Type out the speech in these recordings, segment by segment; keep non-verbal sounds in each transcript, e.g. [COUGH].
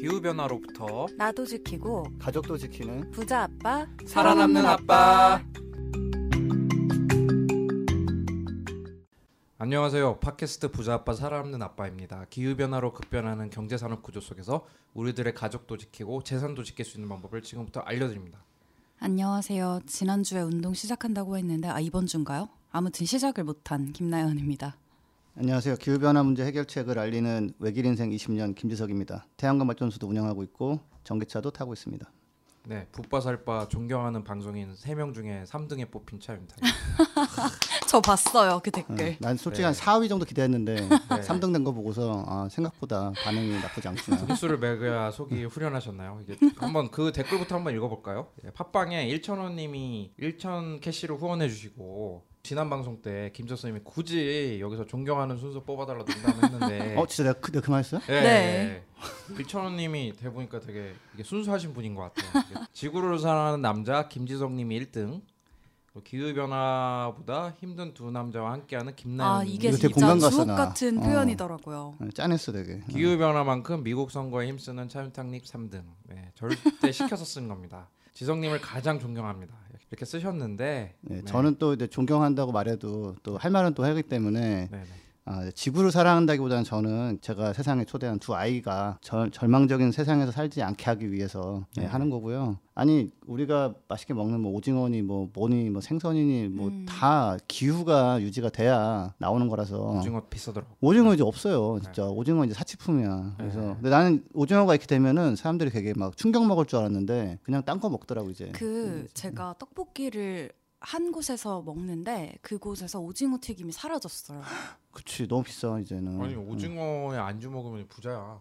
기후 변화로부터 나도 지키고 가족도 지키는 부자 아빠 살아남는 아빠. 안녕하세요. 팟캐스트 부자 아빠 살아남는 아빠입니다. 기후 변화로 급변하는 경제 산업 구조 속에서 우리들의 가족도 지키고 재산도 지킬 수 있는 방법을 지금부터 알려드립니다. 안녕하세요. 지난주에 운동 시작한다고 했는데 아 이번 주인가요? 아무튼 시작을 못한 김나연입니다. 안녕하세요. 기후변화 문제 해결책을 알리는 외길 인생 20년 김지석입니다. 태양광 발전소도 운영하고 있고 전기차도 타고 있습니다. 네, 붓바살바 존경하는 방송인 3명 중에 3등에 뽑힌 차입니다. [LAUGHS] 저 봤어요 그 댓글. 어, 난 솔직히 네. 한 4위 정도 기대했는데 3등 된 거 보고서 아, 생각보다 반응이 나쁘지 않구나. 점수를 매겨야 속이 후련하셨나요? 이게 한번 그 댓글부터 한번 읽어볼까요? 예, 팟빵에 1천원님이 1천 캐시로 후원해주시고 지난 방송 때 김철수님이 굳이 여기서 존경하는 순서 뽑아달라 농담했는데 [LAUGHS] 어, 진짜 내가 그, 내가 그 말했어요? 예, 네. 예. 1천원님이 대보니까 되게 이게 순수하신 분인 것 같아요. 지구를 사랑하는 남자 김지성님이 1등 기후 변화보다 힘든 두 남자와 함께하는 김나연 아 이게 진짜 공감 주옥. 같은 어. 표현이더라고요. 어, 짠했어 되게. 기후 변화만큼 미국 선거에 힘쓰는 차윤탁님 3등. 네, 절대 시켜서 쓴 겁니다. 지성님을 가장 존경합니다. 이렇게 쓰셨는데 네, 네. 저는 또 이제 존경한다고 말해도 또 할 말은 또 하기 때문에 네네. 아, 지구를 사랑한다기보다는 저는 제가 세상에 초대한 두 아이가 절, 절망적인 세상에서 살지 않게 하기 위해서 네, 네. 하는 거고요. 아니 우리가 맛있게 먹는 뭐 오징어니 뭐 뭐니 뭐 생선이니 뭐 음. 다 기후가 유지가 돼야 나오는 거라서 오징어 비싸더라고. 오징어 이제 없어요. 진짜 오징어 이제 사치품이야. 그래서 네. 근데 나는 오징어가 이렇게 되면은 사람들이 되게 막 충격 먹을 줄 알았는데 그냥 딴 거 먹더라고 이제. 그 제가 떡볶이를 한 곳에서 먹는데 그곳에서 오징어 튀김이 사라졌어요. [LAUGHS] 그치 너무 비싸 이제는. 아니 오징어에 안주 먹으면 부자야.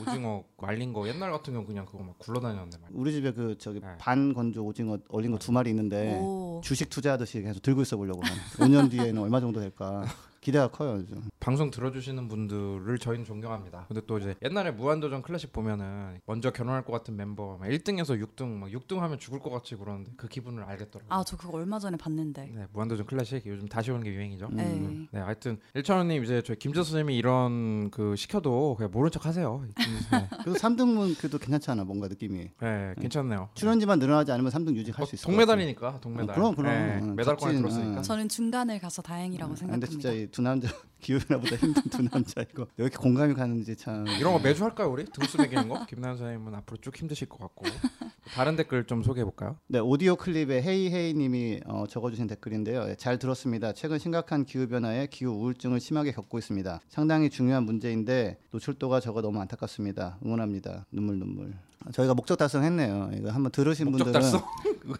오징어 말린 거 옛날 같은 경우 그냥 그거 막 굴러다녔는데 말. 우리 집에 그 저기 네. 반 건조 오징어 얼린 거 두 마리 있는데 오. 주식 투자하듯이 계속 들고 있어 보려고 한 5년 뒤에는 얼마 정도 될까 [LAUGHS] 기대가 커요 요즘. 방송 들어주시는 분들을 저희는 존경합니다. 근데 또 이제 옛날에 무한도전 클래식 보면은 먼저 결혼할 것 같은 멤버 막 1등에서 6등 막 6등 하면 죽을 것 같이 그러는데 그 기분을 알겠더라고요. 아 저 그거 얼마 전에 봤는데. 네, 무한도전 클래식 요즘 다시 오는 게 유행이죠. 네. 네, 하여튼 일천원님 이제 저희 김재수 선생님이 이런 그 시켜도 그냥 모른 척 하세요. 네, [LAUGHS] 그래도 3등은 그래도 괜찮잖아 뭔가 느낌이. 네, 괜찮네요. 출연지만 늘어나지 않으면 3등 유지할 어, 수 있을. 동메달이니까 동메달. 어, 그럼, 그럼. 네, 응, 메달권에 적진, 들었으니까. 응. 저는 중간을 가서 다행이라고 아, 생각합니다. 근데 진짜 이두 남자 기후변화보다 힘든 두 남자 이거 왜 이렇게 공감이 가는지 참. 이런 거 매주 할까요 우리 등수 매기는 거? 김나연 선생님은 앞으로 쭉 힘드실 것 같고 다른 댓글 좀 소개해 볼까요? 네 오디오 클립에 헤이헤이님이 어, 적어주신 댓글인데요. 네, 잘 들었습니다. 최근 심각한 기후 변화에 기후 우울증을 심하게 겪고 있습니다. 상당히 중요한 문제인데 노출도가 적어 너무 안타깝습니다. 응원합니다. 눈물 눈물. 아, 저희가 목적 달성했네요. 이거 한번 들으신 목적 분들은 달성?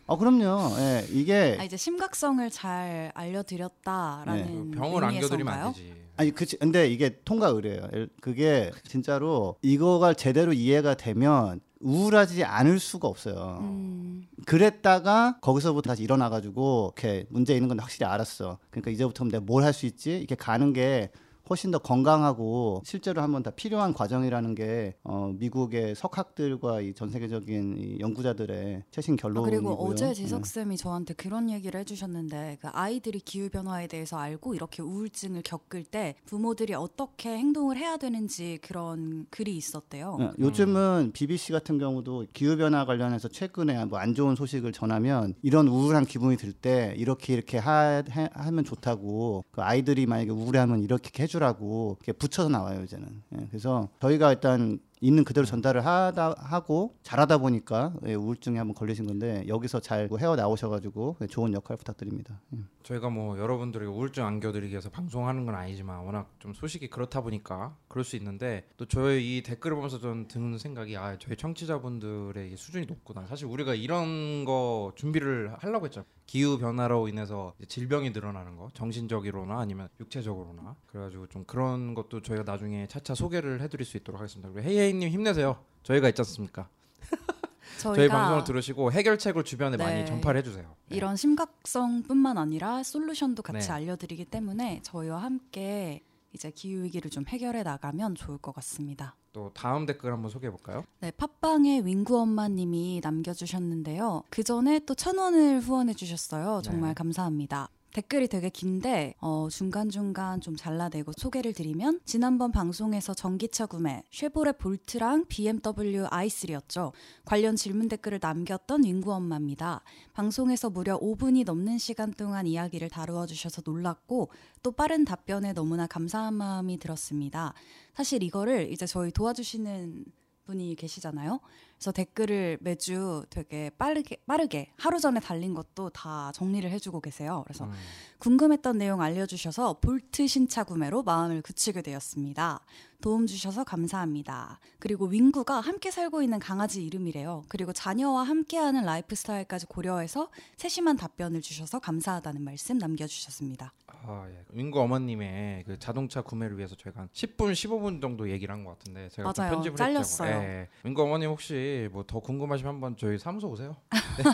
어 그럼요. 예, 이게 아, 이제 심각성을 잘 알려드렸다라는 병을 안겨드리면 의미에서인가요? 안 되지. 아니 그치 근데 이게 통과 의뢰예요. 엘- 그게 진짜로 이거가 제대로 이해가 되면 우울하지 않을 수가 없어요. 음, 그랬다가 거기서부터 다시 일어나가지고 이렇게 문제 있는 건 확실히 알았어. 그러니까 이제부터 내가 뭘 할 수 있지? 이렇게 가는 게 훨씬 더 건강하고 실제로 한번 다 필요한 과정이라는 게 어, 미국의 석학들과 이 전 세계적인 이 연구자들의 최신 아, 결론이고요. 그리고 어제 네. 지석 쌤이 저한테 그런 얘기를 해주셨는데 그 아이들이 기후 변화에 대해서 알고 이렇게 우울증을 겪을 때 부모들이 어떻게 행동을 해야 되는지 그런 글이 있었대요. 네, 요즘은 BBC 같은 경우도 기후 변화 관련해서 최근에 뭐 안 좋은 소식을 전하면 이런 우울한 기분이 들 때 이렇게 이렇게 하, 해- 하면 좋다고 그 아이들이 만약에 우울해하면 이렇게 해주 라고 이렇게 붙여서 나와요 이제는. 예, 그래서 저희가 일단 있는 그대로 전달을 하다 하고 잘하다 보니까 예, 우울증에 한번 걸리신 건데 여기서 잘 헤어 나오셔가지고 예, 좋은 역할 부탁드립니다. 예. 저희가 뭐 여러분들에게 우울증 안겨드리기 위해서 방송하는 건 아니지만 워낙 좀 소식이 그렇다 보니까 그럴 수 있는데 또 저희 이 댓글을 보면서 좀 드는 생각이 아 저희 청취자분들의 이 수준이 높구나. 사실 우리가 이런 거 준비를 하려고 했죠. 기후 변화로 인해서 질병이 늘어나는 거 정신적으로나 아니면 육체적으로나. 그래가지고 좀 그런 것도 저희가 나중에 차차 소개를 해드릴 수 있도록 하겠습니다. 그리고 헤이헤이님 힘내세요. 저희가 있지 않습니까? [LAUGHS] 저희 방송을 들으시고 해결책을 주변에 네. 많이 전파를 해주세요. 네. 이런 심각성뿐만 아니라 솔루션도 같이 네. 알려드리기 때문에 저희와 함께 이제 기후 위기를 좀 해결해 나가면 좋을 것 같습니다. 또 다음 댓글 한번 소개해 볼까요? 네, 팟빵에 윙구 엄마님이 남겨주셨는데요. 그 전에 또 천 원을 후원해 주셨어요. 정말 네. 감사합니다. 댓글이 되게 긴데 어, 중간중간 좀 잘라내고 소개를 드리면 지난번 방송에서 전기차 구매 쉐보레 볼트랑 BMW i3였죠. 관련 질문 댓글을 남겼던 윙구 엄마입니다. 방송에서 무려 5분이 넘는 시간 동안 이야기를 다루어 주셔서 놀랐고 또 빠른 답변에 너무나 감사한 마음이 들었습니다. 사실 이거를 이제 저희 도와주시는 분이 계시잖아요. 그래서 댓글을 매주 되게 빠르게 빠르게 하루 전에 달린 것도 다 정리를 해주고 계세요. 그래서 음. 궁금했던 내용 알려주셔서 볼트 신차 구매로 마음을 굳히게 되었습니다. 도움 주셔서 감사합니다. 그리고 윙구가 함께 살고 있는 강아지 이름이래요. 그리고 자녀와 함께하는 라이프 스타일까지 고려해서 세심한 답변을 주셔서 감사하다는 말씀 남겨주셨습니다. 아, 예. 윙구 어머님의 그 자동차 구매를 위해서 저희가 한 10분, 15분 정도 얘기를 한 것 같은데 제가 좀 맞아요. 편집을 잘렸어요. 했죠. 예, 예. 윙구 어머님 혹시 뭐 더 궁금하시면 한번 저희 사무소 오세요. [LAUGHS] 네,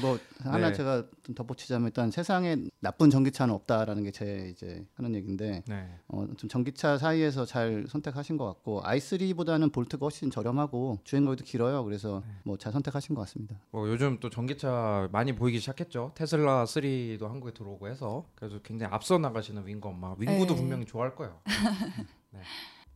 뭐 하나 네. 제가 좀 덧붙이자면 일단 세상에 나쁜 전기차는 없다라는 게 제 이제 하는 얘기인데 네. 어, 좀 전기차 사이에서 잘 선택하신 것 같고 i3보다는 볼트가 훨씬 저렴하고 주행 거리도 길어요. 그래서 네. 뭐잘 선택하신 것 같습니다. 뭐 요즘 또 전기차 많이 보이기 시작했죠. 테슬라 3도 한국에 들어오고 해서 그래서 굉장히 앞서 나가시는 윙구 엄마. 윙구도 네. 분명히 좋아할 거예요. [LAUGHS] 네.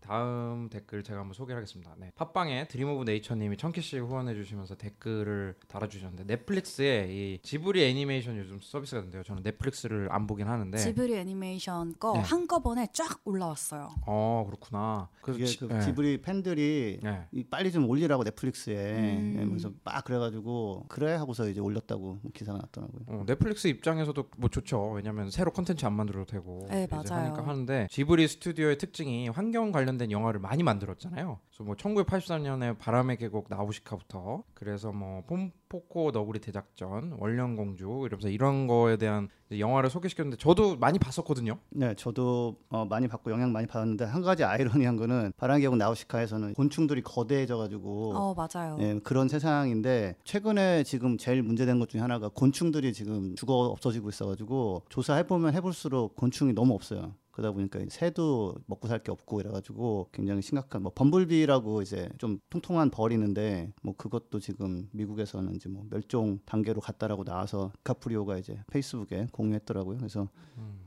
다음 댓글 제가 한번 소개하겠습니다. 네. 팟빵에 Dream of Nature님이 천 캐시 후원해 주시면서 댓글을 달아주셨는데 넷플릭스에 이 지브리 애니메이션 요즘 서비스가 있는데요. 저는 넷플릭스를 안 보긴 하는데. 지브리 애니메이션 거 네. 한꺼번에 쫙 올라왔어요. 어 그렇구나. 그게 지- 그 네. 지브리 팬들이 네. 이 빨리 좀 올리라고 넷플릭스에 음. 예, 그래서 막 그래가지고 그래 하고서 이제 올렸다고 기사가 났더라고요. 어, 넷플릭스 입장에서도 뭐 좋죠. 왜냐면 새로 콘텐츠 안 만들어도 되고 네, 맞아요. 하니까 하는데 지브리 스튜디오의 특징이 환경 관련 된 영화를 많이 만들었잖아요. 그래서 뭐 1983년에 바람의 계곡 나우시카부터 그래서 뭐 폼포코 너구리 대작전, 원령공주 이러면서 이런 거에 대한 이제 영화를 소개시켰는데 저도 많이 봤었거든요. 네, 저도 어, 많이 받고 영향 많이 받았는데 한 가지 아이러니한 거는 바람계곡 나우시카에서는 곤충들이 거대해져가지고 어 맞아요. 예, 그런 세상인데 최근에 지금 제일 문제된 것 중에 하나가 곤충들이 지금 죽어 없어지고 있어가지고 조사해 보면 해볼수록 곤충이 너무 없어요. 그러다 보니까 새도 먹고 살 게 없고 이래가지고 굉장히 심각한 뭐 범블비라고 이제 좀 통통한 벌이 있는데 뭐 그것도 지금 미국에서는 이제 뭐 멸종 단계로 갔다라고 나와서 카프리오가 이제 페이스북에 공유했더라고요. 그래서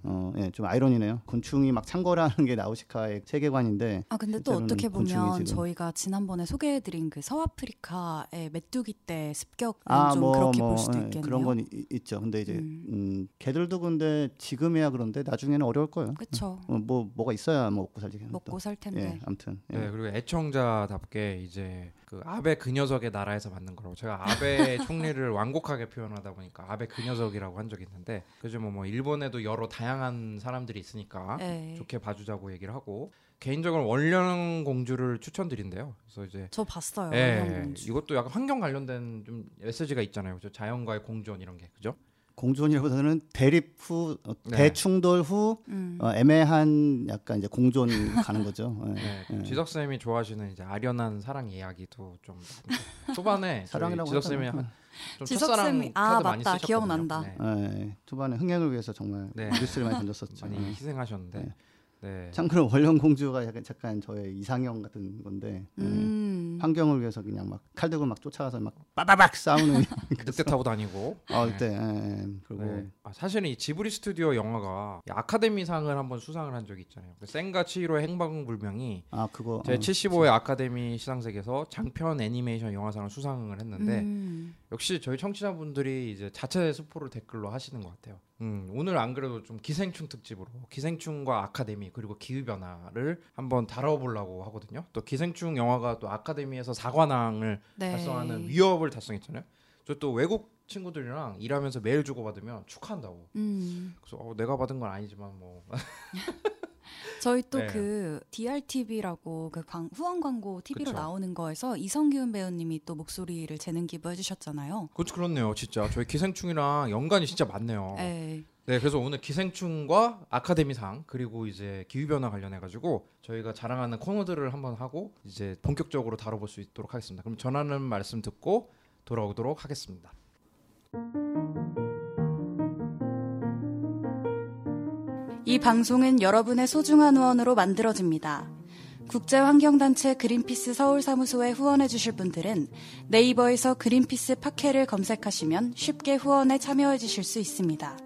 어, 예, 좀 아이러니네요. 곤충이 막 창궐하는 게 나우시카의 세계관인데 아 근데 또 어떻게 보면 지금- 저희가 지난번에 소개해드린 그 서아프리카의 메뚜기 때 습격은 아, 좀 뭐, 그렇게 뭐, 볼 수도 예, 있겠네요. 그런 건 이- 있죠. 근데 이제 음. 음. 걔들도 근데 지금이야 그런데 나중에는 어려울 거예요. 그 렇죠. 어, 뭐 뭐가 있어야 뭐 먹고 살지. 먹고 살 텐데. 예, 아무튼. 예. 네, 그리고 애청자답게 이제 그 아베 그 녀석의 나라에서 만든 거라고 제가 아베 [LAUGHS] 총리를 완곡하게 표현하다 보니까 아베 그 녀석이라고 한 적이 있는데 그죠 뭐, 뭐 일본에도 여러 다양한 사람들이 있으니까 네. 좋게 봐주자고 얘기를 하고 개인적으로 원령 공주를 추천드린대요. 그래서 이제 저 봤어요. 예, 원령공주. 이것도 약간 환경 관련된 좀 메시지가 있잖아요. 그죠? 자연과의 공존 이런 게 그죠? 공존이라보다는 대립 후 어, 네. 대충돌 후 음. 어, 애매한 약간 이제 공존 가는 거죠. [LAUGHS] 예. 네, 예. 지석 쌤이 좋아하시는 이제 아련한 사랑 이야기도 좀 [LAUGHS] 초반에 사랑이라고 지석 쌤이 좀 지석 첫사랑 쌤이- 아, 카드 많이 맞다. 쓰셨거든요. 기억난다. 네, 예, 초반에 흥행을 위해서 정말 네. 뉴스를 많이 던졌었죠. [LAUGHS] 많이 예. 희생하셨는데 네. 네. 참고로 원령 공주가 약간 잠깐 저의 이상형 같은 건데 예. 음. 환경을 위해서 그냥 막 칼 들고 막 쫓아가서 막 빠바박 싸우는 [LAUGHS] 늑대 타고 다니고. 어 네. 그때 예, 예. 그리고 네. 아, 사실은 이 지브리 스튜디오 영화가 이 아카데미상을 한번 수상을 한 적이 있잖아요. 그 센과 치히로의 행방불명이 아 그거 제 어, 75회 아카데미 시상식에서 장편 애니메이션 영화상을 수상을 했는데 음. 역시 저희 청취자분들이 이제 자체 스포를 댓글로 하시는 것 같아요. 음, 오늘 안 그래도 좀 기생충 특집으로 기생충과 아카데미 그리고 기후 변화를 한번 다뤄보려고 하거든요. 또 기생충 영화가 또 아카데미에서 사관왕을 네. 달성하는 위협을 달성했잖아요. 저 또 외국 친구들이랑 일하면서 메일 주고 받으면 축하한다고. 음. 그래서 어, 내가 받은 건 아니지만 뭐 [LAUGHS] 저희 또 네. 그 DRTV라고 그 광- 후원 광고 TV로 그쵸. 나오는 거에서 이성균 배우님이 또 목소리를 재능 기부해 주셨잖아요. 그렇죠 그렇네요, 진짜 저희 기생충이랑 연관이 진짜 많네요. 네. 네, 그래서 오늘 기생충과 아카데미상 그리고 이제 기후 변화 관련해 가지고 저희가 자랑하는 코너들을 한번 하고 이제 본격적으로 다뤄볼 수 있도록 하겠습니다. 그럼 전하는 말씀 듣고 돌아오도록 하겠습니다. 이 방송은 여러분의 소중한 후원으로 만들어집니다. 국제환경단체 그린피스 서울사무소에 후원해주실 분들은 네이버에서 그린피스 팟캐를 검색하시면 쉽게 후원에 참여해주실 수 있습니다.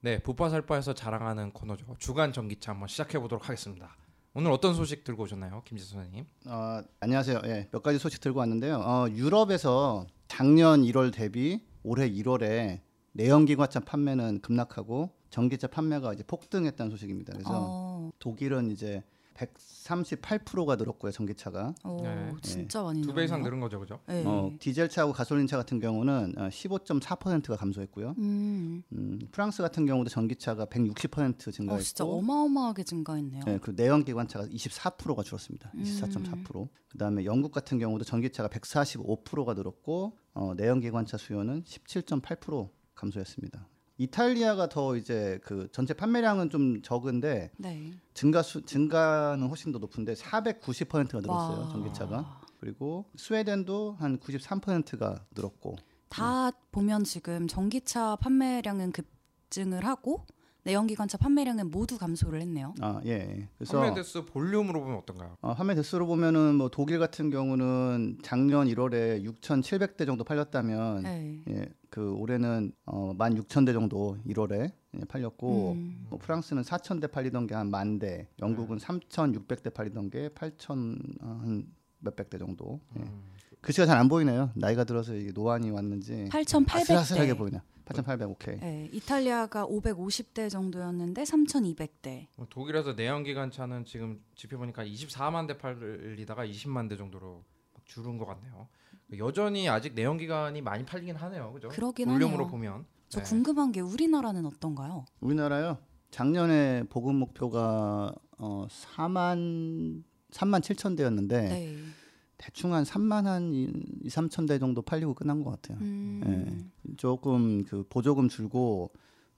네, 부파살파에서 자랑하는 코너죠. 주간 전기차 한번 시작해 보도록 하겠습니다. 오늘 어떤 소식 들고 오셨나요, 김지수 선생님? 어, 안녕하세요. 예, 몇 가지 소식 들고 왔는데요. 어, 유럽에서 작년 1월 대비 올해 1월에 내연기관차 판매는 급락하고 전기차 판매가 이제 폭등했다는 소식입니다. 그래서 어, 독일은 이제 138%가 늘었고요, 전기차가. 오, 네. 진짜 많이 두 배 이상. 늘은 거죠, 그죠? 네. 어, 디젤차하고 가솔린차 같은 경우는 어, 15.4%가 감소했고요. 음, 음, 프랑스 같은 경우도 전기차가 160% 어, 증가했고, 진짜 어마어마하게 증가했네요. 네, 그 내연기관차가 24%가 줄었습니다. 음. 24.4%. 그다음에 영국 같은 경우도 전기차가 145%가 늘었고 어, 내연기관차 수요는 17.8% 감소했습니다. 이탈리아가 더 이제 그 전체 판매량은 좀 적은데 네. 증가 수 증가는 훨씬 더 높은데 490%가 늘었어요 와. 전기차가. 그리고 스웨덴도 한 93%가 늘었고 다 보면 지금 전기차 판매량은 급증을 하고 내연기관차 판매량은 모두 감소를 했네요. 아 예. 예. 그래서 판매 대수 볼륨으로 보면 어떤가요? 어, 판매 대수로 보면은 뭐 독일 같은 경우는 작년 1월에 6,700대 정도 팔렸다면 네. 예, 그 올해는 어, 16,000대 정도 1월에 예, 팔렸고 음. 뭐 프랑스는 4,000대 팔리던 게 한 만 대, 영국은 3,600대 팔리던 게 8,000 어, 한 몇백 대 정도. 예. 음. 글씨가 잘 안 보이네요. 나이가 들어서 이게 노안이 왔는지 8,800대. 아슬아슬하게 보이네. 8,800 오케이. 네, 이탈리아가 550대 정도였는데 3,200대. 뭐 독일에서 내연 기관차는 지금 지표 보니까 24만 대 팔리다가 20만 대 정도로 막 줄은 것 같네요. 여전히 아직 내연 기관이 많이 팔리긴 하네요, 그죠? 그러긴 볼륨으로 하네요. 보면. 저 네. 궁금한 게 우리나라는 어떤가요? 우리나라요. 작년에 보급 목표가 어 4만 3만 7천 대였는데 네. 대충 한 3만 한 2, 3천 대 정도 팔리고 끝난 것 같아요. 음. 예. 조금 그 보조금 줄고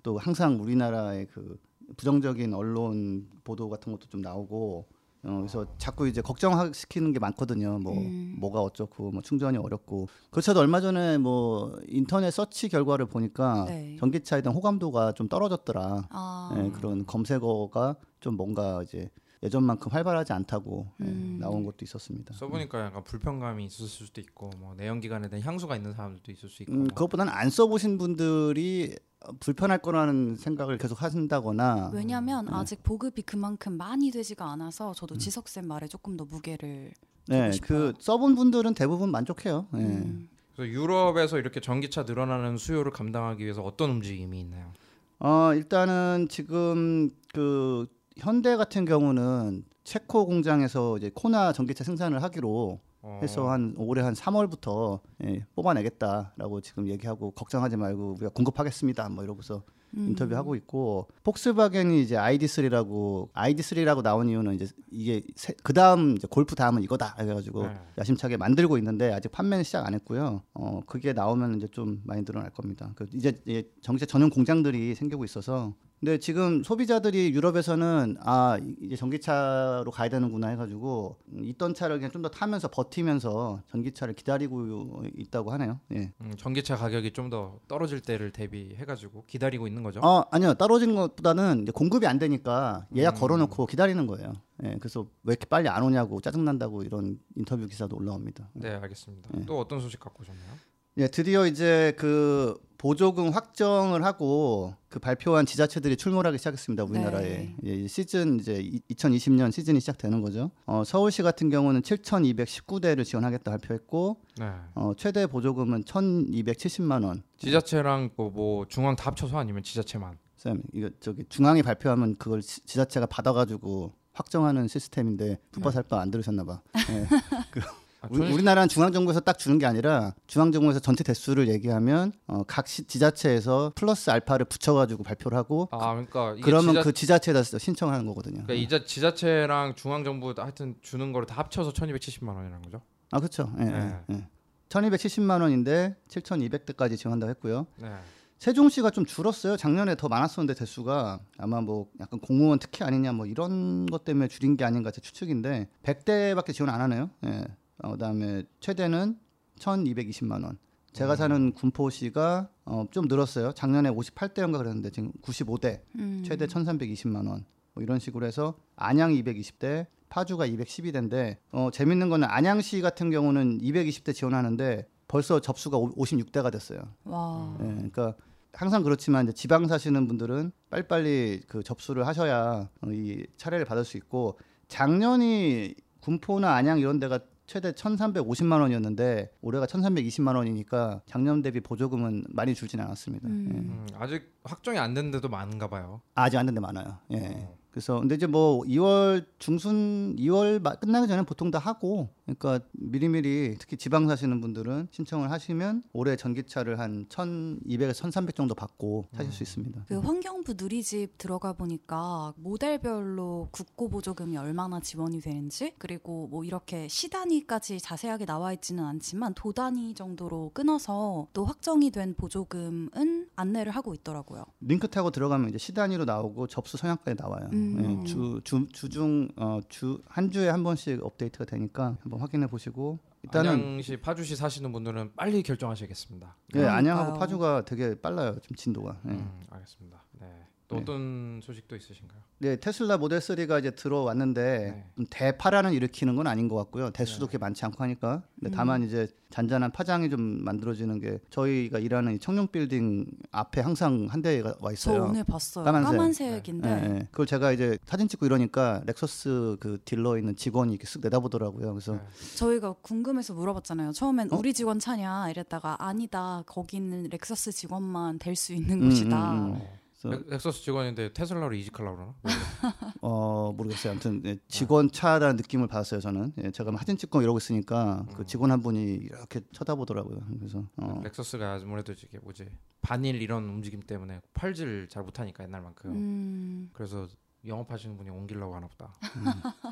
또 항상 우리나라의 그 부정적인 언론 보도 같은 것도 좀 나오고 어, 그래서 자꾸 이제 걱정시키는 게 많거든요. 뭐 음. 뭐가 어쩌고 뭐 충전이 어렵고 그렇죠 얼마 전에 뭐 인터넷 서치 결과를 보니까 네. 전기차에 대한 호감도가 좀 떨어졌더라. 아. 예, 그런 검색어가 좀 뭔가 이제 예전만큼 활발하지 않다고 예, 음. 나온 것도 있었습니다. 써보니까 약간 불편감이 있을 수도 있고 뭐 내연기관에 대한 향수가 있는 사람들도 있을 수 있고 음, 그것보다는 안 써보신 분들이 불편할 거라는 생각을 계속 하신다거나 왜냐면 네. 아직 보급이 그만큼 많이 되지가 않아서 저도 지석 쌤 말에 조금 더 무게를 네. 그 써본 분들은 대부분 만족해요. 예. 음. 그래서 유럽에서 이렇게 전기차 늘어나는 수요를 감당하기 위해서 어떤 움직임이 있나요? 어, 일단은 지금 그 현대 같은 경우는 체코 공장에서 이제 코나 전기차 생산을 하기로 어, 해서 한 올해 한 3월부터 예, 뽑아내겠다라고 지금 얘기하고 걱정하지 말고 우리가 공급하겠습니다. 뭐 이러고서 음. 인터뷰하고 있고 폭스바겐이 이제 ID3라고 ID3라고 나온 이유는 이제 이게 그 다음 이제 골프 다음은 이거다 해가지고 네. 야심차게 만들고 있는데 아직 판매는 시작 안 했고요. 어 그게 나오면 이제 좀 많이 늘어날 겁니다. 그 이제 이제 전기차 전용 공장들이 생기고 있어서 근데 지금 소비자들이 유럽에서는 아 이제 전기차로 가야 되는구나 해가지고 있던 차를 그냥 좀 더 타면서 버티면서 전기차를 기다리고 있다고 하네요. 예. 음, 전기차 가격이 좀 더 떨어질 때를 대비해가지고 기다리고 있는 거죠. 어 아니요 떨어진 것보다는 공급이 안 되니까 예약 음. 걸어놓고 기다리는 거예요. 예, 그래서 왜 이렇게 빨리 안 오냐고 짜증 난다고 이런 인터뷰 기사도 올라옵니다. 네, 알겠습니다. 네. 또 어떤 소식 갖고 오셨나요? 예, 드디어 이제 그 보조금 확정을 하고 그 발표한 지자체들이 출몰하기 시작했습니다. 우리나라에 네. 예, 이 시즌 이제 이- 2020년 시즌이 시작되는 거죠. 어, 서울시 같은 경우는 7,219대를 지원하겠다 발표했고 네. 어, 최대 보조금은 1,270만 원. 지자체랑 뭐, 뭐 중앙 다 합쳐서 아니면 지자체만. 쌤 이거 저기 중앙이 발표하면 그걸 지- 지자체가 받아가지고 확정하는 시스템인데 부파살바 안 들으셨나 봐. 예. [LAUGHS] 아, 우리, 우리나라는 중앙정부에서 딱 주는 게 아니라 중앙정부에서 전체 대수를 얘기하면 어, 각 시, 지자체에서 플러스 알파를 붙여가지고 발표를 하고 아 그러니까 그러면 지자, 그 지자체에다 신청을 하는 거거든요. 그러니까 이자 지자체랑 중앙 정부 하여튼 주는 거를 다 합쳐서 1,270만 원이라는 거죠. 아 그렇죠. 예, 네. 예, 예. 1,270만 원인데 7,200대까지 지원한다고 했고요. 네. 세종시가 좀 줄었어요. 작년에 더 많았었는데 대수가 아마 뭐 약간 공무원 특혜 아니냐 뭐 이런 것 때문에 줄인 게 아닌가 제 추측인데 100대밖에 지원 안 하네요. 예. 어, 그다음에 최대는 1,220만 원. 제가 사는 군포시가 어, 좀 늘었어요. 작년에 58대인가 그랬는데 지금 95대, 음. 최대 1,320만 원. 뭐 이런 식으로 해서 안양 220대, 파주가 212대인데 어, 재밌는 거는 안양시 같은 경우는 220대 지원하는데 벌써 접수가 56대가 됐어요. 와. 예, 그러니까 항상 그렇지만 이제 지방 사시는 분들은 빨리빨리 그 접수를 하셔야 어, 이 차례를 받을 수 있고 작년이 군포나 안양 이런 데가 최대 1,350만 원이었는데 올해가 1,320만 원이니까 작년 대비 보조금은 많이 줄진 않았습니다. 음. 예. 음, 아직 확정이 안 된 데도 많은가 봐요. 아직 안 된 데 많아요. 예. 어. 그래서 근데 이제 뭐 2월 중순 2월 마- 끝나기 전에 보통 다 하고 그러니까 미리미리 특히 지방 사시는 분들은 신청을 하시면 올해 전기차를 한 1,200에서 1,300 정도 받고 타실 수 있습니다. 그 환경부 누리집 들어가 보니까 모델별로 국고 보조금이 얼마나 지원이 되는지 그리고 뭐 이렇게 시 단위까지 자세하게 나와 있지는 않지만 도 단위 정도로 끊어서 또 확정이 된 보조금은 안내를 하고 있더라고요. 링크 타고 들어가면 이제 시 단위로 나오고 접수 성향까지 나와요. 음. 예, 주, 주, 주중 어, 주 한 주에 한 번씩 업데이트가 되니까 한번 확인해 보시고 일단은 안양시 파주시 사시는 분들은 빨리 결정하셔야겠습니다. 예, 그러니까요. 안양하고 파주가 되게 빨라요. 좀 진도가. 예. 음, 알겠습니다. 네. 또 네. 어떤 소식도 있으신가요? 네, 테슬라 모델 3가 이제 들어왔는데 네. 좀 대파란을 일으키는 건 아닌 것 같고요. 대수도 네. 그렇게 많지 않고 하니까. 근데 음. 다만 이제 잔잔한 파장이 좀 만들어지는 게 저희가 일하는 이 청룡 빌딩 앞에 항상 한 대가 와저 있어요. 오늘 봤어요. 까만색. 까만색인데 예, 예. 그걸 제가 이제 사진 찍고 이러니까 렉서스 그 딜러에 있는 직원이 이렇게 쓱 내다보더라고요. 그래서 네. 저희가 궁금해서 물어봤잖아요. 처음엔 어? 우리 직원 차냐 이랬다가 아니다. 거기는 렉서스 직원만 댈 수 있는 음, 곳이다. 음, 음. 렉서스 직원인데 테슬라로 이직하려고 그러나? [LAUGHS] 어 모르겠어요. 아무튼 예, 직원 차라는 느낌을 받았어요. 저는 예, 제가 막 사진 찍고 이러고 있으니까 그 직원 한 분이 이렇게 쳐다보더라고요. 그래서 어, 렉서스가 아무래도 이게 뭐지 반일 이런 움직임 때문에 팔질 잘 못하니까 옛날만큼 음. 그래서 영업하시는 분이 옮기려고 하나 보다.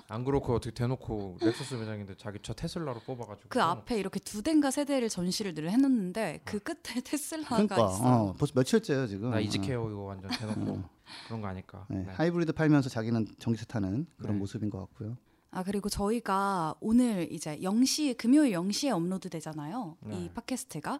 안 그렇고 어떻게 대놓고 렉서스 매장인데 자기 차 테슬라로 뽑아가지고 그. 앞에 이렇게 두 대인가 세 대를 전시를 늘 해놓는데 그 끝에 [LAUGHS] 테슬라가 그러니까 있어. 어, 벌써 며칠째요 지금. 나 어. 이직해요 이거 완전 대놓고 그런 거 아니까. 네, 네. 하이브리드 팔면서 자기는 전기차 타는 그런 네. 모습인 것 같고요. 아 그리고 저희가 오늘 이제 0시 금요일 0시에 업로드 되잖아요. 네. 이 팟캐스트가.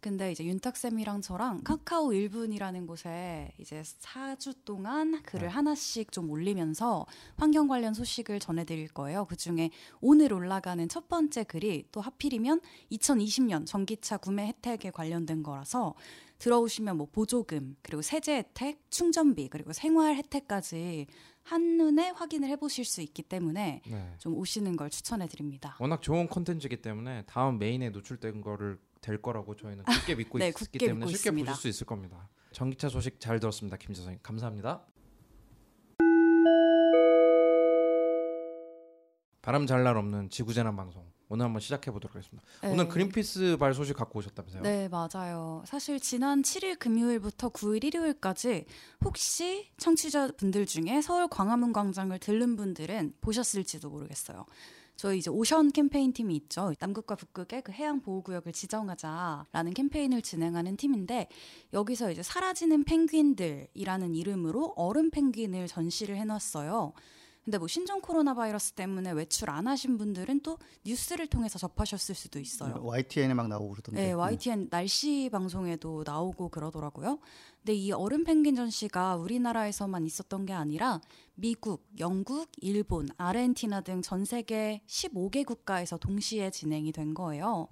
근데 이제 윤탁 쌤이랑 저랑 카카오 1boon이라는 곳에 이제 4주 동안 글을 네. 하나씩 좀 올리면서 환경 관련 소식을 전해드릴 거예요. 그 중에 오늘 올라가는 첫 번째 글이 또 하필이면 2020년 전기차 구매 혜택에 관련된 거라서 들어오시면 뭐 보조금 그리고 세제 혜택, 충전비 그리고 생활 혜택까지 한눈에 확인을 해보실 수 있기 때문에 네. 좀 오시는 걸 추천해 드립니다. 워낙 좋은 콘텐츠이기 때문에 다음 메인에 노출된 거를 될 거라고 저희는 굳게 믿고 네, 있기 굳게 때문에 믿고 쉽게 있습니다. 보실 수 있을 겁니다. 전기차 소식 잘 들었습니다, 김 선생님. 감사합니다. 바람 잘 날 없는 지구재난 방송 오늘 한번 시작해 보도록 하겠습니다. 네. 오늘 그린피스 발 소식 갖고 오셨다면서요? 네, 맞아요. 사실 지난 7일 금요일부터 9일 일요일까지 혹시 청취자분들 중에 서울 광화문 광장을 들른 분들은 보셨을지도 모르겠어요. 저희 이제 오션 캠페인 팀이 있죠. 남극과 북극의 그 해양 보호 구역을 지정하자라는 캠페인을 진행하는 팀인데 여기서 이제 사라지는 펭귄들이라는 이름으로 얼음 펭귄을 전시를 해놨어요. 근데 뭐 신종 코로나 바이러스 때문에 외출 안 하신 분들은 또 뉴스를 통해서 접하셨을 수도 있어요. YTN에 막 나오고 그러던데. 네, YTN 날씨 방송에도 나오고 그러더라고요. 근데 이 얼음 펭귄 전시가 우리나라에서만 있었던 게 아니라 미국, 영국, 일본, 아르헨티나 등 전 세계 15개 국가에서 동시에 진행이 된 거예요.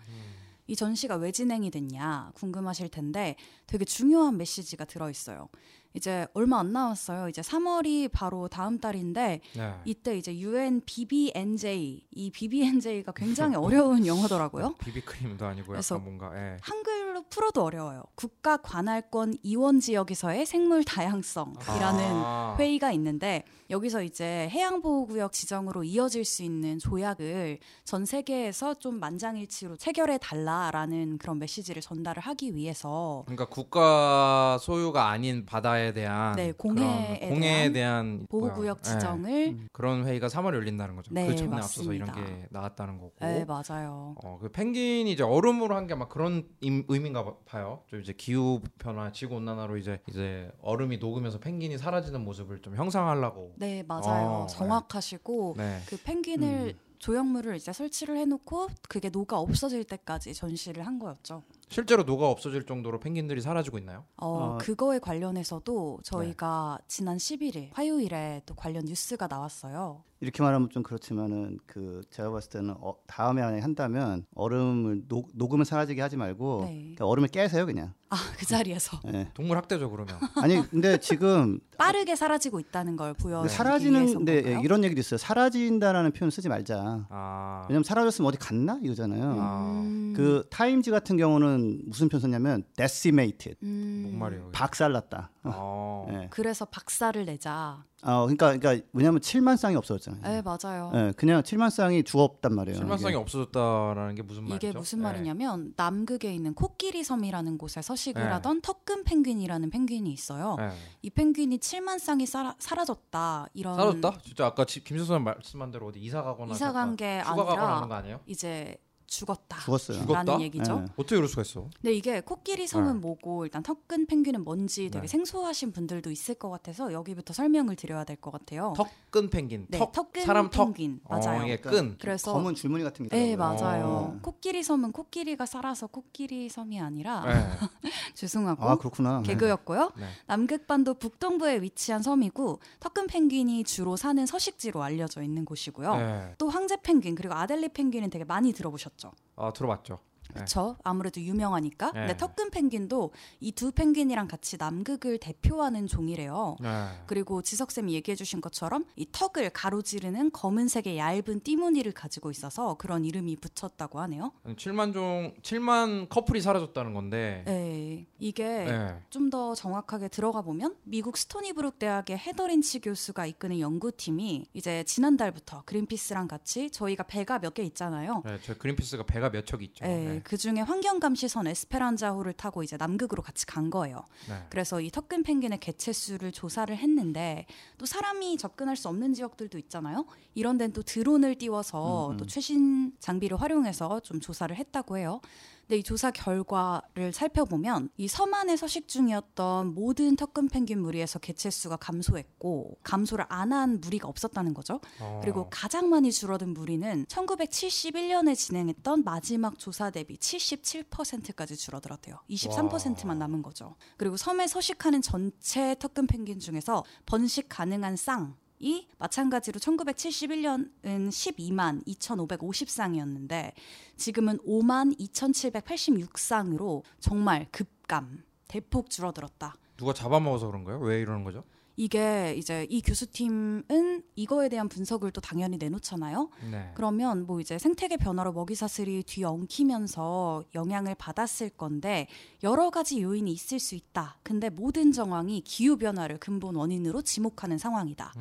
이 전시가 왜 진행이 됐냐 궁금하실 텐데 되게 중요한 메시지가 들어 있어요. 이제 얼마 안 남았어요. 이제 3월이 바로 다음 달인데 네. 이때 이제 UN BBNJ 이 BBNJ가 굉장히 어려운 [LAUGHS] 영어더라고요. 비비크림도 아니고 그래서 약간 뭔가 예. 한글 로 풀어도 어려워요. 국가 관할권 이원 지역에서의 생물 다양성이라는 아. 회의가 있는데 여기서 이제 해양 보호 구역 지정으로 이어질 수 있는 조약을 전 세계에서 좀 만장일치로 체결해 달라라는 그런 메시지를 전달을 하기 위해서 그러니까 국가 소유가 아닌 바다에 대한 네, 공해에 그런 공해에 대한 대한 보호 구역 뭐야, 예. 지정을 그런 회의가 3월에 열린다는 거죠. 네, 그 전에 앞서서 이런 맞습니다. 게 나왔다는 거고. 네, 맞아요. 어, 그 펭귄이 이제 얼음으로 한 게 막 그런 임- 의 미인가 봐- 봐요. 좀 이제 기후 변화, 지구 온난화로 이제 이제 얼음이 녹으면서 펭귄이 사라지는 모습을 좀 형상하려고. 네, 맞아요. 어, 정확하시고 네. 그 펭귄을 조형물을 이제 설치를 해놓고 그게 녹아 없어질 때까지 전시를 한 거였죠. 실제로 녹아 없어질 정도로 펭귄들이 사라지고 있나요? 어, 어. 그거에 관련해서도 저희가 지난 11일 화요일에 또 관련 뉴스가 나왔어요. 이렇게 말하면 좀 그렇지만은 그 제가 봤을 때는 어, 다음에 만약에 한다면 얼음을 녹, 녹으면 사라지게 하지 말고 네. 그러니까 얼음을 깨세요 그냥. 아, 그 자리에서 예. 동물 학대죠 그러면. 아니 근데 지금 [LAUGHS] 빠르게 사라지고 있다는 걸 보여 그 사라지는 근데 예, 이런 얘기도 있어요. 사라진다라는 표현 쓰지 말자. 아, 왜냐면 사라졌으면 어디 갔나 이거잖아요. 아. 그 타임즈 같은 경우는 무슨 표현 썼냐면 decimated 목말이요. 박살났다. 어. [LAUGHS] 예. 음, 그래서 박살을 내자. 어, 그러니까 그러니까 왜냐면 7만 쌍이 없어졌잖아요. 네, 맞아요. 예, 그냥 7만 쌍이 죽었단 말이에요. 실만성이 이게. 없어졌다라는 게 무슨 말이죠? 이게 무슨 네. 말이냐면 남극에 있는 코끼리 섬이라는 곳에 서식을 네. 하던 턱근 펭귄이라는 펭귄이 있어요. 네. 이 펭귄이 7만 쌍이 사라, 사라졌다. 이런 사라졌다? 진짜 아까 지- 김수선 말씀한 대로 어디 이사 가거나 이사 간 게 아니라 하는 거 아니에요? 이제 죽었다. 죽었어요. 죽었다? 라는 얘기죠. 예. 어떻게 그럴 수가 있어? 근데 이게 코끼리 섬은 네. 뭐고 일단 턱근 펭귄은 뭔지 되게 네. 생소하신 분들도 있을 것 같아서 여기부터 설명을 드려야 될 것 같아요. 턱끈 펭귄. 네, 턱 턱근 사람 턱. 펭귄 맞아요. 어, 이게 그러니까 끈. 그래서 검은 줄무늬 같은 게 네. 맞아요. 어. 코끼리 섬은 코끼리가 살아서 코끼리 섬이 아니라 네. [LAUGHS] 죄송하고 아 그렇구나. 개그였고요. 네. 남극반도 북동부에 위치한 섬이고 턱근 펭귄이 주로 사는 서식지로 알려져 있는 곳이고요. 네. 또 황제 펭귄 그리고 아델리 펭귄은 되게 많이 들어보셨죠. 아 들어봤죠. 네. 그렇죠. 아무래도 유명하니까. 네. 근데 턱근 펭귄도 이 두 펭귄이랑 같이 남극을 대표하는 종이래요. 네. 그리고 지석 쌤이 얘기해주신 것처럼 이 턱을 가로지르는 검은색의 얇은 띠무늬를 가지고 있어서 그런 이름이 붙였다고 하네요. 7만 종 7만 커플이 사라졌다는 건데. 네, 이게 네. 좀더 정확하게 들어가 보면 미국 스토니브룩 대학의 헤더린치 교수가 이끄는 연구팀이 이제 지난달부터 그린피스랑 같이 저희가 배가 몇 개 있잖아요. 네, 저 그린피스가 배가 몇 척 있죠. 네, 네. 그 중에 환경감 시선 에스페란자호를 타고 이제 남극으로 같이 간 거예요. 네. 그래서 이 턱근 펭귄의 개체 수를 조사를 했는데 또 사람이 접근할 수 없는 지역들도 있잖아요. 이런 데는 또 드론을 띄워서 음, 음. 또 최신 장비를 활용해서 좀 조사를 했다고 해요. 근데 이 조사 결과를 살펴보면 이섬 안에 서식 중이었던 모든 턱근 펭귄 무리에서 개체 수가 감소했고 감소를 안 한 무리가 없었다는 거죠. 어. 그리고 가장 많이 줄어든 무리는 1971년에 진행했던 마지막 조사 대비 77%까지 줄어들었대요. 23%만 남은 거죠. 그리고 섬에 서식하는 전체 턱근 펭귄 중에서 번식 가능한 쌍. 이 마찬가지로 1971년은 12만 2,550쌍이었는데 지금은 5만 2,786쌍으로 정말 급감 대폭 줄어들었다. 누가 잡아먹어서 그런 거예요? 왜 이러는 거죠? 이게 이제 이 교수팀은 이거에 대한 분석을 또 당연히 내놓잖아요. 네. 그러면 뭐 이제 생태계 변화로 먹이 사슬이 뒤엉키면서 영향을 받았을 건데 여러 가지 요인이 있을 수 있다. 근데 모든 정황이 기후 변화를 근본 원인으로 지목하는 상황이다라고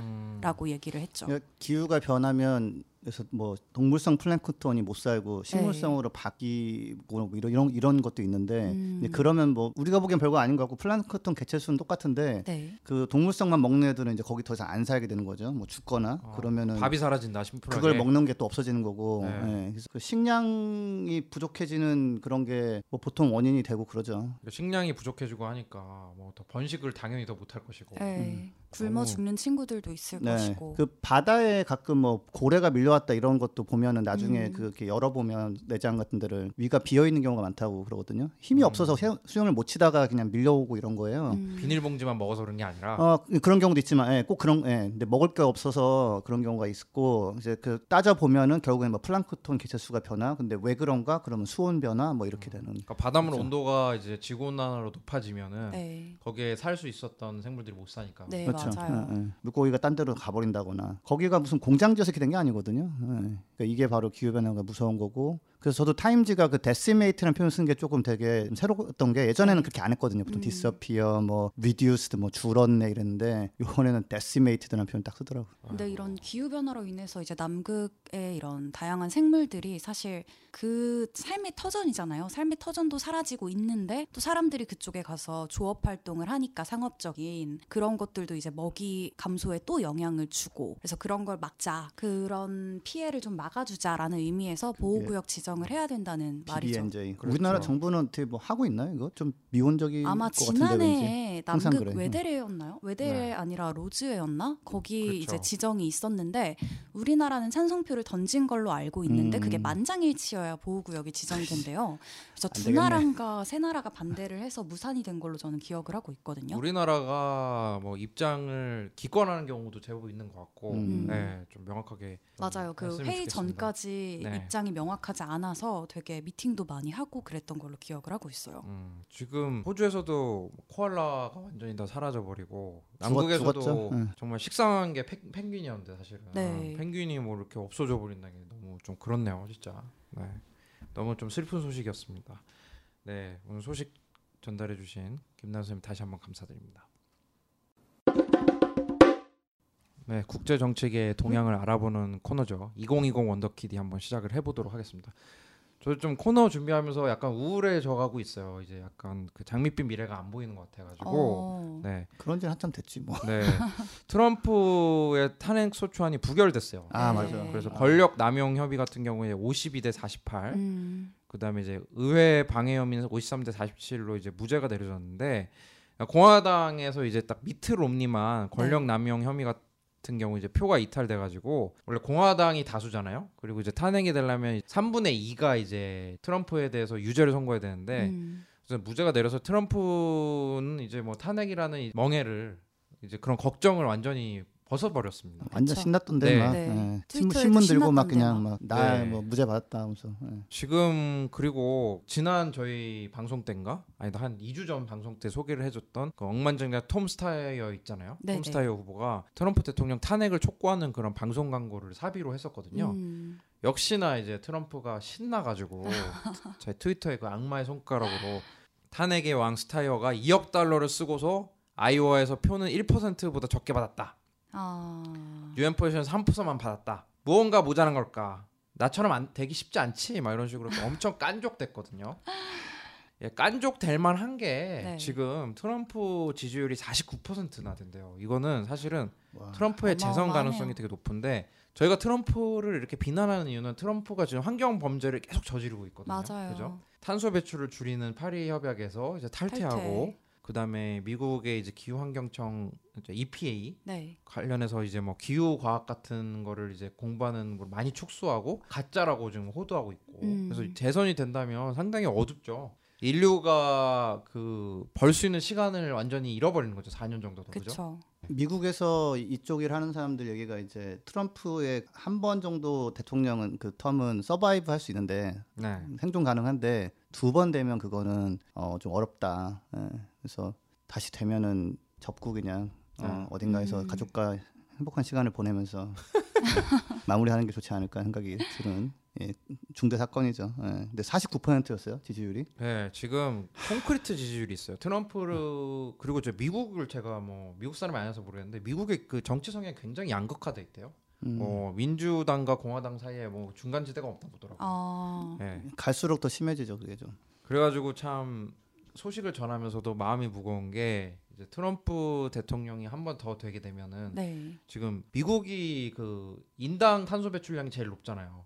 음. 얘기를 했죠. 그러니까 기후가 변하면 그래서 뭐 동물성 플랭크톤이 못 살고 네. 식물성으로 바뀌고 뭐 이런 이런 이런 것도 있는데 음. 그러면 뭐 우리가 보기엔 별거 아닌 것 같고 플랭크톤 개체 수는 똑같은데 네. 그 동물성만 먹는 애들은 이제 거기 더 이상 안 살게 되는 거죠. 뭐 죽거나 어, 그러면은 밥이 사라진다 심플하게. 그걸 먹는 게 또 없어지는 거고 네. 예, 그래서 그 식량이 부족해지는 그런 게 뭐 보통 원인이 되고 그러죠. 그러니까 식량이 부족해지고 하니까 뭐 더 번식을 당연히 더 못할 것이고. 네. 굶어 죽는 친구들도 있을 네. 것이고. 그 바다에 가끔 뭐 고래가 밀려왔다 이런 것도 보면은 나중에 음. 그렇게 열어보면 내장 같은 데를 위가 비어 있는 경우가 많다고 그러거든요. 힘이 음. 없어서 수- 수영을 못 치다가 그냥 밀려오고 이런 거예요. 음. 비닐봉지만 먹어서 그런 게 아니라. 어 그런 경우도 있지만 예, 꼭 그런 예, 근데 먹을 게 없어서 그런 경우가 있고 이제 그 따져 보면은 결국엔 뭐 플랑크톤 개체 수가 변화 근데 왜 그런가 그러면 수온 변화 뭐 이렇게 되는 그러니까 바닷물 그렇죠. 온도가 이제 지구 온난화로 높아지면은 네. 거기에 살 수 있었던 생물들이 못 사니까. 네, 그렇죠. 맞아요. 예, 예. 물고기가 딴 데로 가버린다거나 거기가 무슨 공장지어서 이렇게 된 게 아니거든요. 예. 그러니까 이게 바로 기후 변화가 무서운 거고. 그래서 저도 타임지가 그 decimate라는 표현 쓴게 조금 되게 새로웠던 게 예전에는 그렇게 안 했거든요. 보통 음. disappear, 뭐 reduced, 뭐 줄었네 이랬는데 이번에는 decimate라는 표현 딱 쓰더라고. 요 근데 이런 기후 변화로 인해서 이제 남극의 이런 다양한 생물들이 사실 그 삶의 터전이잖아요. 삶의 터전도 사라지고 있는데 또 사람들이 그쪽에 가서 조업 활동을 하니까 상업적인 그런 것들도 이제 먹이 감소에 또 영향을 주고 그래서 그런 걸 막자 그런 피해를 좀 막아주자라는 의미에서 보호구역 지정을 지정을 해야 된다는 말이죠. BBNJ. 그렇죠. 우리나라 정부는 어떻게 뭐 하고 있나요? 이거 좀 미온적인 아마 것 같은데 왠지. 지난해에 항상 남극 그래. 외대례였나요? 외대례 네. 아니라 로즈회였나? 거기 그렇죠. 이제 지정이 있었는데 우리나라는 찬성표를 던진 걸로 알고 있는데 음. 그게 만장일치여야 보호구역이 지정이 된대요. 그래서 안 두. 나라가 세 나라가 반대를 해서 무산이 된 걸로 저는 기억을 하고 있거든요. 우리나라가 뭐 입장을 기권하는 경우도 제법 있는 것 같고, 음. 네, 좀 명확하게 좀 맞아요. 그 회의 좋겠습니다. 전까지 네. 입장이 명확하지 않 아서 되게 미팅도 많이 하고 그랬던 걸로 기억을 하고 있어요. 음, 지금 호주에서도 코알라가 완전히 다 사라져 버리고 남극에서도? 응. 정말 식상한 게 펭, 펭귄이었는데 사실은 네. 펭귄이 뭐 이렇게 없어져 버린다는 게 너무 좀 그렇네요, 진짜. 네, 너무 좀 슬픈 소식이었습니다. 네, 오늘 소식 전달해 주신 김남 선생님 다시 한번 감사드립니다. 네, 국제 정책의 동향을 알아보는 코너죠. 2020 원더키디 한번 시작을 해보도록 하겠습니다. 저좀 코너 준비하면서 약간 우울해져가고 있어요. 이제 약간 그 장밋빛 미래가 안 보이는 것 같아가지고. 어, 네, 그런 지는 한참 됐지 뭐. 네. 트럼프의 탄핵 소추안이 부결됐어요. 아 네. 맞아. 그래서 아. 권력 남용 협의 같은 경우에 52대 48, 음, 그다음에 이제 의회 방해 혐의는 53대 47로 이제 무죄가 내려졌는데 공화당에서 이제 딱 미트 롬니만 권력 네. 남용 혐의 같은 경우 이제 표가 이탈돼 가지고 원래 공화당이 다수잖아요. 그리고 이제 탄핵이 되려면 3분의 2가 이제 트럼프에 대해서 유죄를 선고해야 되는데 음. 그래서 무죄가 내려서 트럼프는 이제 뭐 탄핵이라는 이 멍에를 이제 그런 걱정을 완전히 벗어버렸습니다. 완전 그쵸. 신났던데 네. 막 네. 예. 신문, 트위터에도 신문 들고 막 그냥 막. 막나 네. 뭐 무죄 받았다 하면서 예. 지금 그리고 지난 저희 방송 때인가 아니다 한 2주 전 방송 때 소개를 해줬던 그 억만장자 톰 스타이어 있잖아요. 네네. 톰 스타이어 후보가 트럼프 대통령 탄핵을 촉구하는 그런 방송 광고를 사비로 했었거든요. 음. 역시나 이제 트럼프가 신나가지고 [LAUGHS] 제 트위터에 그 악마의 손가락으로 탄핵의 왕 스타이어가 2억 달러를 쓰고서 아이오와에서 표는 1%보다 적게 받았다. 아. 유엔 포지션에서 3%만 받았다. 무언가 모자란 걸까? 나처럼 안, 되기 쉽지 않지? 막 이런 식으로 또 엄청 깐족됐거든요. [LAUGHS] 예, 깐족 될 만한 게 네. 지금 트럼프 지지율이 49%나 된대요. 이거는 사실은 와. 트럼프의 재선. 가능성이 되게 높은데 저희가 트럼프를 이렇게 비난하는 이유는 트럼프가 지금 환경 범죄를 계속 저지르고 있거든요. 맞아요. 그죠? 탄소 배출을 줄이는 파리 협약에서 이제 탈퇴하고 탈퇴. 그다음에 미국의 이제 기후 환경청 EPA 네. 관련해서 이제 뭐 기후 과학 같은 거를 이제 공부하는 걸 많이 축소하고 가짜라고 지금 호도하고 있고 음. 그래서 재선이 된다면 상당히 어둡죠. 인류가 그 벌 수 있는 시간을 완전히 잃어버리는 거죠. 4년 정도 더 그죠? 그렇죠. 미국에서 이쪽 일 하는 사람들 얘기가 이제 트럼프의 한 번 정도 대통령은 그 텀은 서바이브 할 수 있는데 네. 생존 가능한데 두 번 되면 그거는 어, 좀 어렵다. 예. 그래서 다시 되면은 접고 그냥 어, 네. 어딘가에서 음. 가족과 행복한 시간을 보내면서 [LAUGHS] 마무리하는 게 좋지 않을까 생각이 드는 예, 중대 사건이죠. 예. 근데 49%였어요 지지율이. 네, 지금 콘크리트 지지율이 있어요. 트럼프를 그리고 저 미국을 제가 뭐 미국 사람이 아니어서 모르겠는데 미국의 그 정치 성향이 굉장히 양극화돼 있대요. 음. 뭐 민주당과 공화당 사이에 뭐 중간 지대가 없다 보더라고요. 아. 네. 갈수록 더 심해지죠 그게 좀. 그래가지고 참 소식을 전하면서도 마음이 무거운 게 이제 트럼프 대통령이 한 번 더 되게 되면은 네. 지금 미국이 그 인당 탄소 배출량이 제일 높잖아요.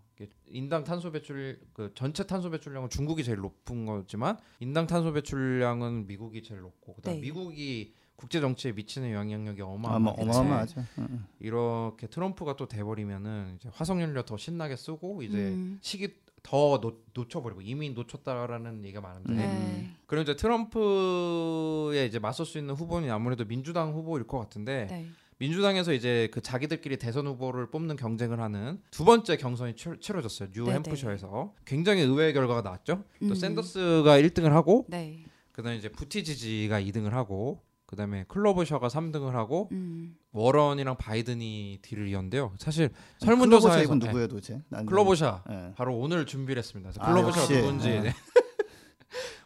인당 탄소 배출 그 전체 탄소 배출량은 중국이 제일 높은 거지만 인당 탄소 배출량은 미국이 제일 높고 그다음 네. 미국이 국제 정치에 미치는 영향력이 어마어마하죠. 응, 이렇게 트럼프가 또 돼버리면은 이제 화석연료 더 신나게 쓰고 이제 음. 시기 더 놓, 놓쳐버리고 이미 놓쳤다라는 얘기가 많은데 네. 그럼 이제 트럼프에 이제 맞설 수 있는 후보는 아무래도 민주당 후보일 것 같은데 네. 민주당에서 이제 그 자기들끼리 대선 후보를 뽑는 경쟁을 하는 두 번째 경선이 치, 치러졌어요. 뉴 네네. 햄프셔에서 굉장히 의외의 결과가 나왔죠. 또 음. 샌더스가 1등을 하고 네. 그다음에 이제 부티지지가 2등을 하고 그다음에 클로버셔가 3등을 하고 음. 워런이랑 바이든이 뒤를 이었는데요. 사실 설문조사에서 이분 네, 누구예요 도대체? 난 클로버샤 예. 바로 오늘 준비를 했습니다. 그래서 아. 누군지 네.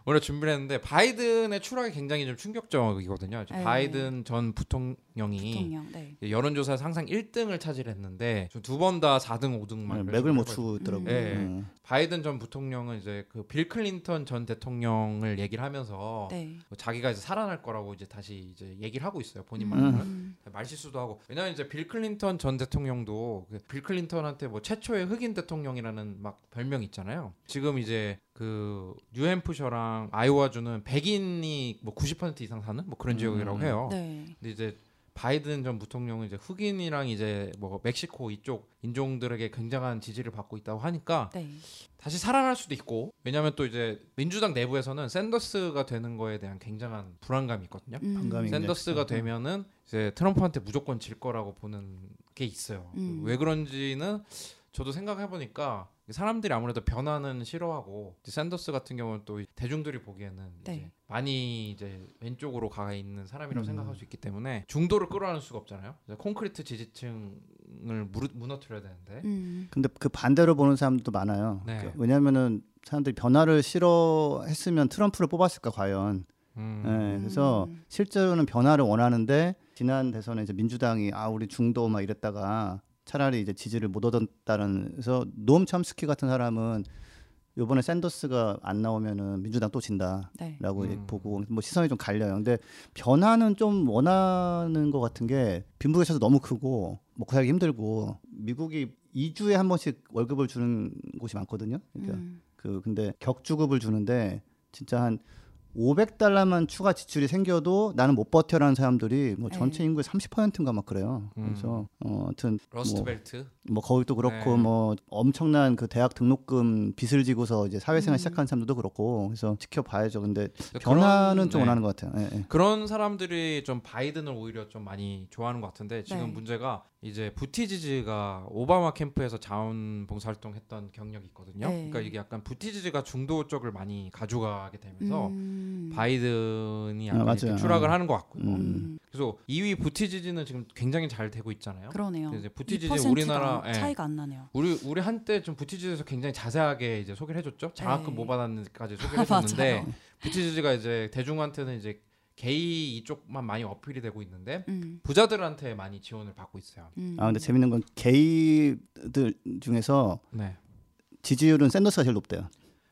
네. 오늘 준비를 했는데 바이든의 추락이 굉장히 좀 충격적이거든요. 이제 네. 바이든 전 부통령이 부통령. 네. 여론조사에서 항상 1등을 차지했는데 두 번 다 4등, 5등만 네, 맥을 못 추고 있더라고요. 예. 음. 바이든 전 부통령은 이제 그 빌 클린턴 전 대통령을 얘기를 하면서 네. 뭐 자기가 이제 살아날 거라고 이제 다시 이제 얘기를 하고 있어요 본인 음. 말로는 음. 말실수도 하고 왜냐면 이제 빌 클린턴 전 대통령도 그빌 클린턴한테 뭐 최초의 흑인 대통령이라는 막 별명이 있잖아요 지금 이제 그 뉴햄프셔랑 아이오와주는 백인이 뭐 90% 이상 사는 뭐 그런 음. 지역이라고 해요 네. 근데 이제 바이든 전 부통령은 이제 흑인이랑 이제 뭐 멕시코 이쪽 인종들에게 굉장한 지지를 받고 있다고 하니까 네. 다시 살아날 수도 있고 왜냐하면 또 이제 민주당 내부에서는 샌더스가 되는 거에 대한 굉장한 불안감이 있거든요. 음. 샌더스가 되면은 이제 트럼프한테 무조건 질 거라고 보는 게 있어요. 음. 왜 그런지는 저도 생각해 보니까 사람들이 아무래도 변화는 싫어하고 이제 샌더스 같은 경우는 또 대중들이 보기에는 이제 네. 많이 이제 왼쪽으로 가 있는 사람이라고 음. 생각할 수 있기 때문에 중도를 끌어안을 수가 없잖아요. 이제 콘크리트 지지층을 무르, 무너뜨려야 되는데 음. 근데 그 반대로 보는 사람도 많아요. 네. 그 왜냐하면은 사람들이 변화를 싫어했으면 트럼프를 뽑았을까 과연. 음. 네, 그래서 음. 실제로는 변화를 원하는데 지난 대선에 이제 민주당이 아 우리 중도 막 이랬다가 차라리 이제 지지를 못 얻었다는 그래서 노엄 첨스키 같은 사람은 요번에 샌더스가 안 나오면은 민주당 또 진다라고 네. 음. 보고 뭐 시선이 좀 갈려요. 근데 변화는 좀 원하는 것 같은 게 빈부의 차도 너무 크고 먹고 살기 힘들고 미국이 2주에 한 번씩 월급을 주는 곳이 많거든요. 그러니까 음. 그 근데 격주급을 주는데 진짜 한 500달러만 추가 지출이 생겨도 나는 못 버텨라는 사람들이 뭐 네. 전체 인구의 30%인가 막 그래요. 음. 그래서 어 하여튼 러스트벨트. 뭐 거기도 그렇고 네. 뭐 엄청난 그 대학 등록금 빚을 지고서 이제 사회생활 음. 시작한 사람들도 그렇고 그래서 지켜봐야죠. 근데 그런- 변화는 좀 네. 원하는 것 같아요. 예, 예. 그런 사람들이 좀 바이든을 오히려 좀 많이 좋아하는 것 같은데 지금 네. 문제가 이제 부티지지가 오바마 캠프에서 자원봉사 활동했던 경력이 있거든요. 네. 그러니까 이게 약간 부티지지가 중도 쪽을 많이 가져가게 되면서 음. 바이든이 아, 약간. 이렇게 추락을 하는 것 같고요. 음. 음. 그래서 2위 부티지지는 지금 굉장히 잘 되고 있잖아요. 그러네요. 이제 부티지지 2%가 우리나라 예. 차이가 안 나네요. 우리 우리 한때 좀 부티지지에서 굉장히 자세하게 이제 소개를 해줬죠. 장학금 네. 뭐 받았는지까지 [LAUGHS] 소개를 해줬는데. 부티지지가 이제 대중한테는 이제 게이 이쪽만 많이 어필이 되고 있는데 음. 부자들한테 많이 지원을 받고 있어요. 음. 아 근데 재밌는 건 게이들 중에서 네. 지지율은 샌더스가 제일 높대요.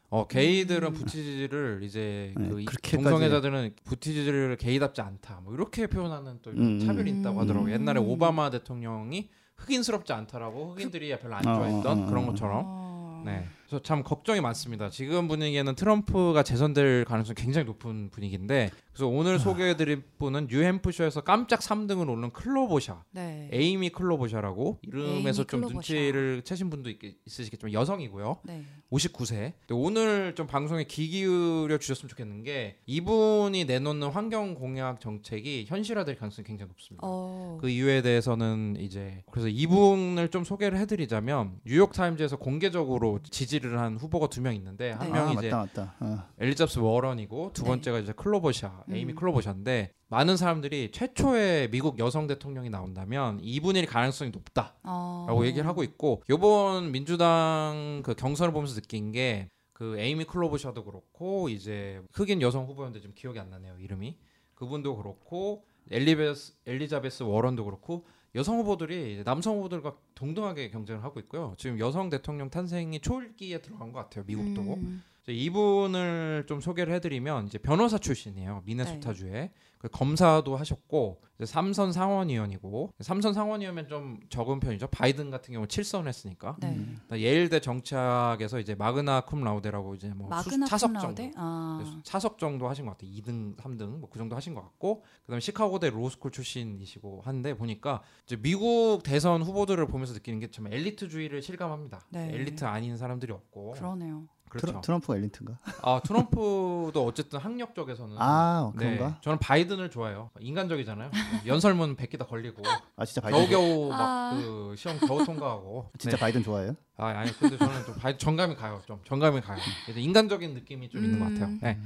어 게이들은 음. 부티지지를 이제 네, 그 동성애자들은 부티지지를 게이답지 않다. 뭐 이렇게 표현하는 또 이런 음. 차별이 있다고 음. 하더라고 요. 옛날에 음. 오바마 대통령이 흑인스럽지 않다라고 흑인들이 별로 안 어, 좋아했던 어, 어, 그런 어. 것처럼. 어. 네. 그래서 참 걱정이 많습니다. 지금 분위기에는 트럼프가 재선될 가능성이 굉장히 높은 분위기인데 그래서 아. 오늘 소개해드릴 분은 뉴햄프셔에서 깜짝 3등을 오른 클로보샤. 네. 에이미 클로보샤라고 이름에서 에이미 좀 클로보샤. 눈치를 채신 분도 있, 있으시겠지만 여성이고요. 네. 59세. 오늘 좀 방송에 귀 기울여 주셨으면 좋겠는 게 이분이 내놓는 환경 공약 정책이 현실화될 가능성이 굉장히 높습니다. 어. 그 이유에 대해서는 이제 그래서 이분을 좀 소개를 해드리자면 뉴욕 타임즈에서 공개적으로 지지를 한 후보가 두 명 있는데 한 네. 명이 아 이제 맞다 맞다. 어. 엘리자베스 워런이고 두 네. 번째가 이제 클로버샤, 에이미 음. 클로버샤인데 많은 사람들이 최초의 미국 여성 대통령이 나온다면 이분일 가능성이 높다. 어. 라고 얘기를 하고 있고 요번 민주당 그 경선을 보면서 느낀 게 그 에이미 클로버샤도 그렇고 이제 흑인 여성 후보였는데 좀 기억이 안 나네요 이름이 그분도 그렇고 엘리베스 엘리자베스 워런도 그렇고 여성 후보들이 남성 후보들과 동등하게 경쟁을 하고 있고요 지금 여성 대통령 탄생이 초기에 들어간 것 같아요 미국도 음. 이분을 좀 소개를 해드리면 이제 변호사 출신이에요 네. 미네소타주에 그 검사도 하셨고 삼선 상원의원이고 삼선 상원의원이면 좀 적은 편이죠 바이든 같은 경우 7선 했으니까 네. 음. 예일대 정치학에서 이제 마그나 쿰 라우데라고 이제 뭐 수, 차석 정도? 아. 차석 정도 하신 것 같아요 2등 3등 뭐 그 정도 하신 것 같고 그다음에 시카고대 로스쿨 출신이시고 한데 보니까 이제 미국 대선 후보들을 보면서 느끼는 게 참 엘리트주의를 실감합니다 네. 엘리트 아닌 사람들이 없고 그러네요. 그렇죠 트럼, 트럼프가 엘리트인가? 아 트럼프도 어쨌든 학력 쪽에서는 아 네, 그런가? 저는 바이든을 좋아해요. 인간적이잖아요. 연설문 100개 다 걸리고 [LAUGHS] 아 진짜 바이든 겨우겨우 아. 막그 시험 겨우 통과하고. [LAUGHS] 진짜 네. 바이든 좋아해요? 아 아니 근데 저는 좀 바이 정감이 가요. 좀 정감이 가요. 인간적인 느낌이 좀 있는 것 같아요. 음. 네.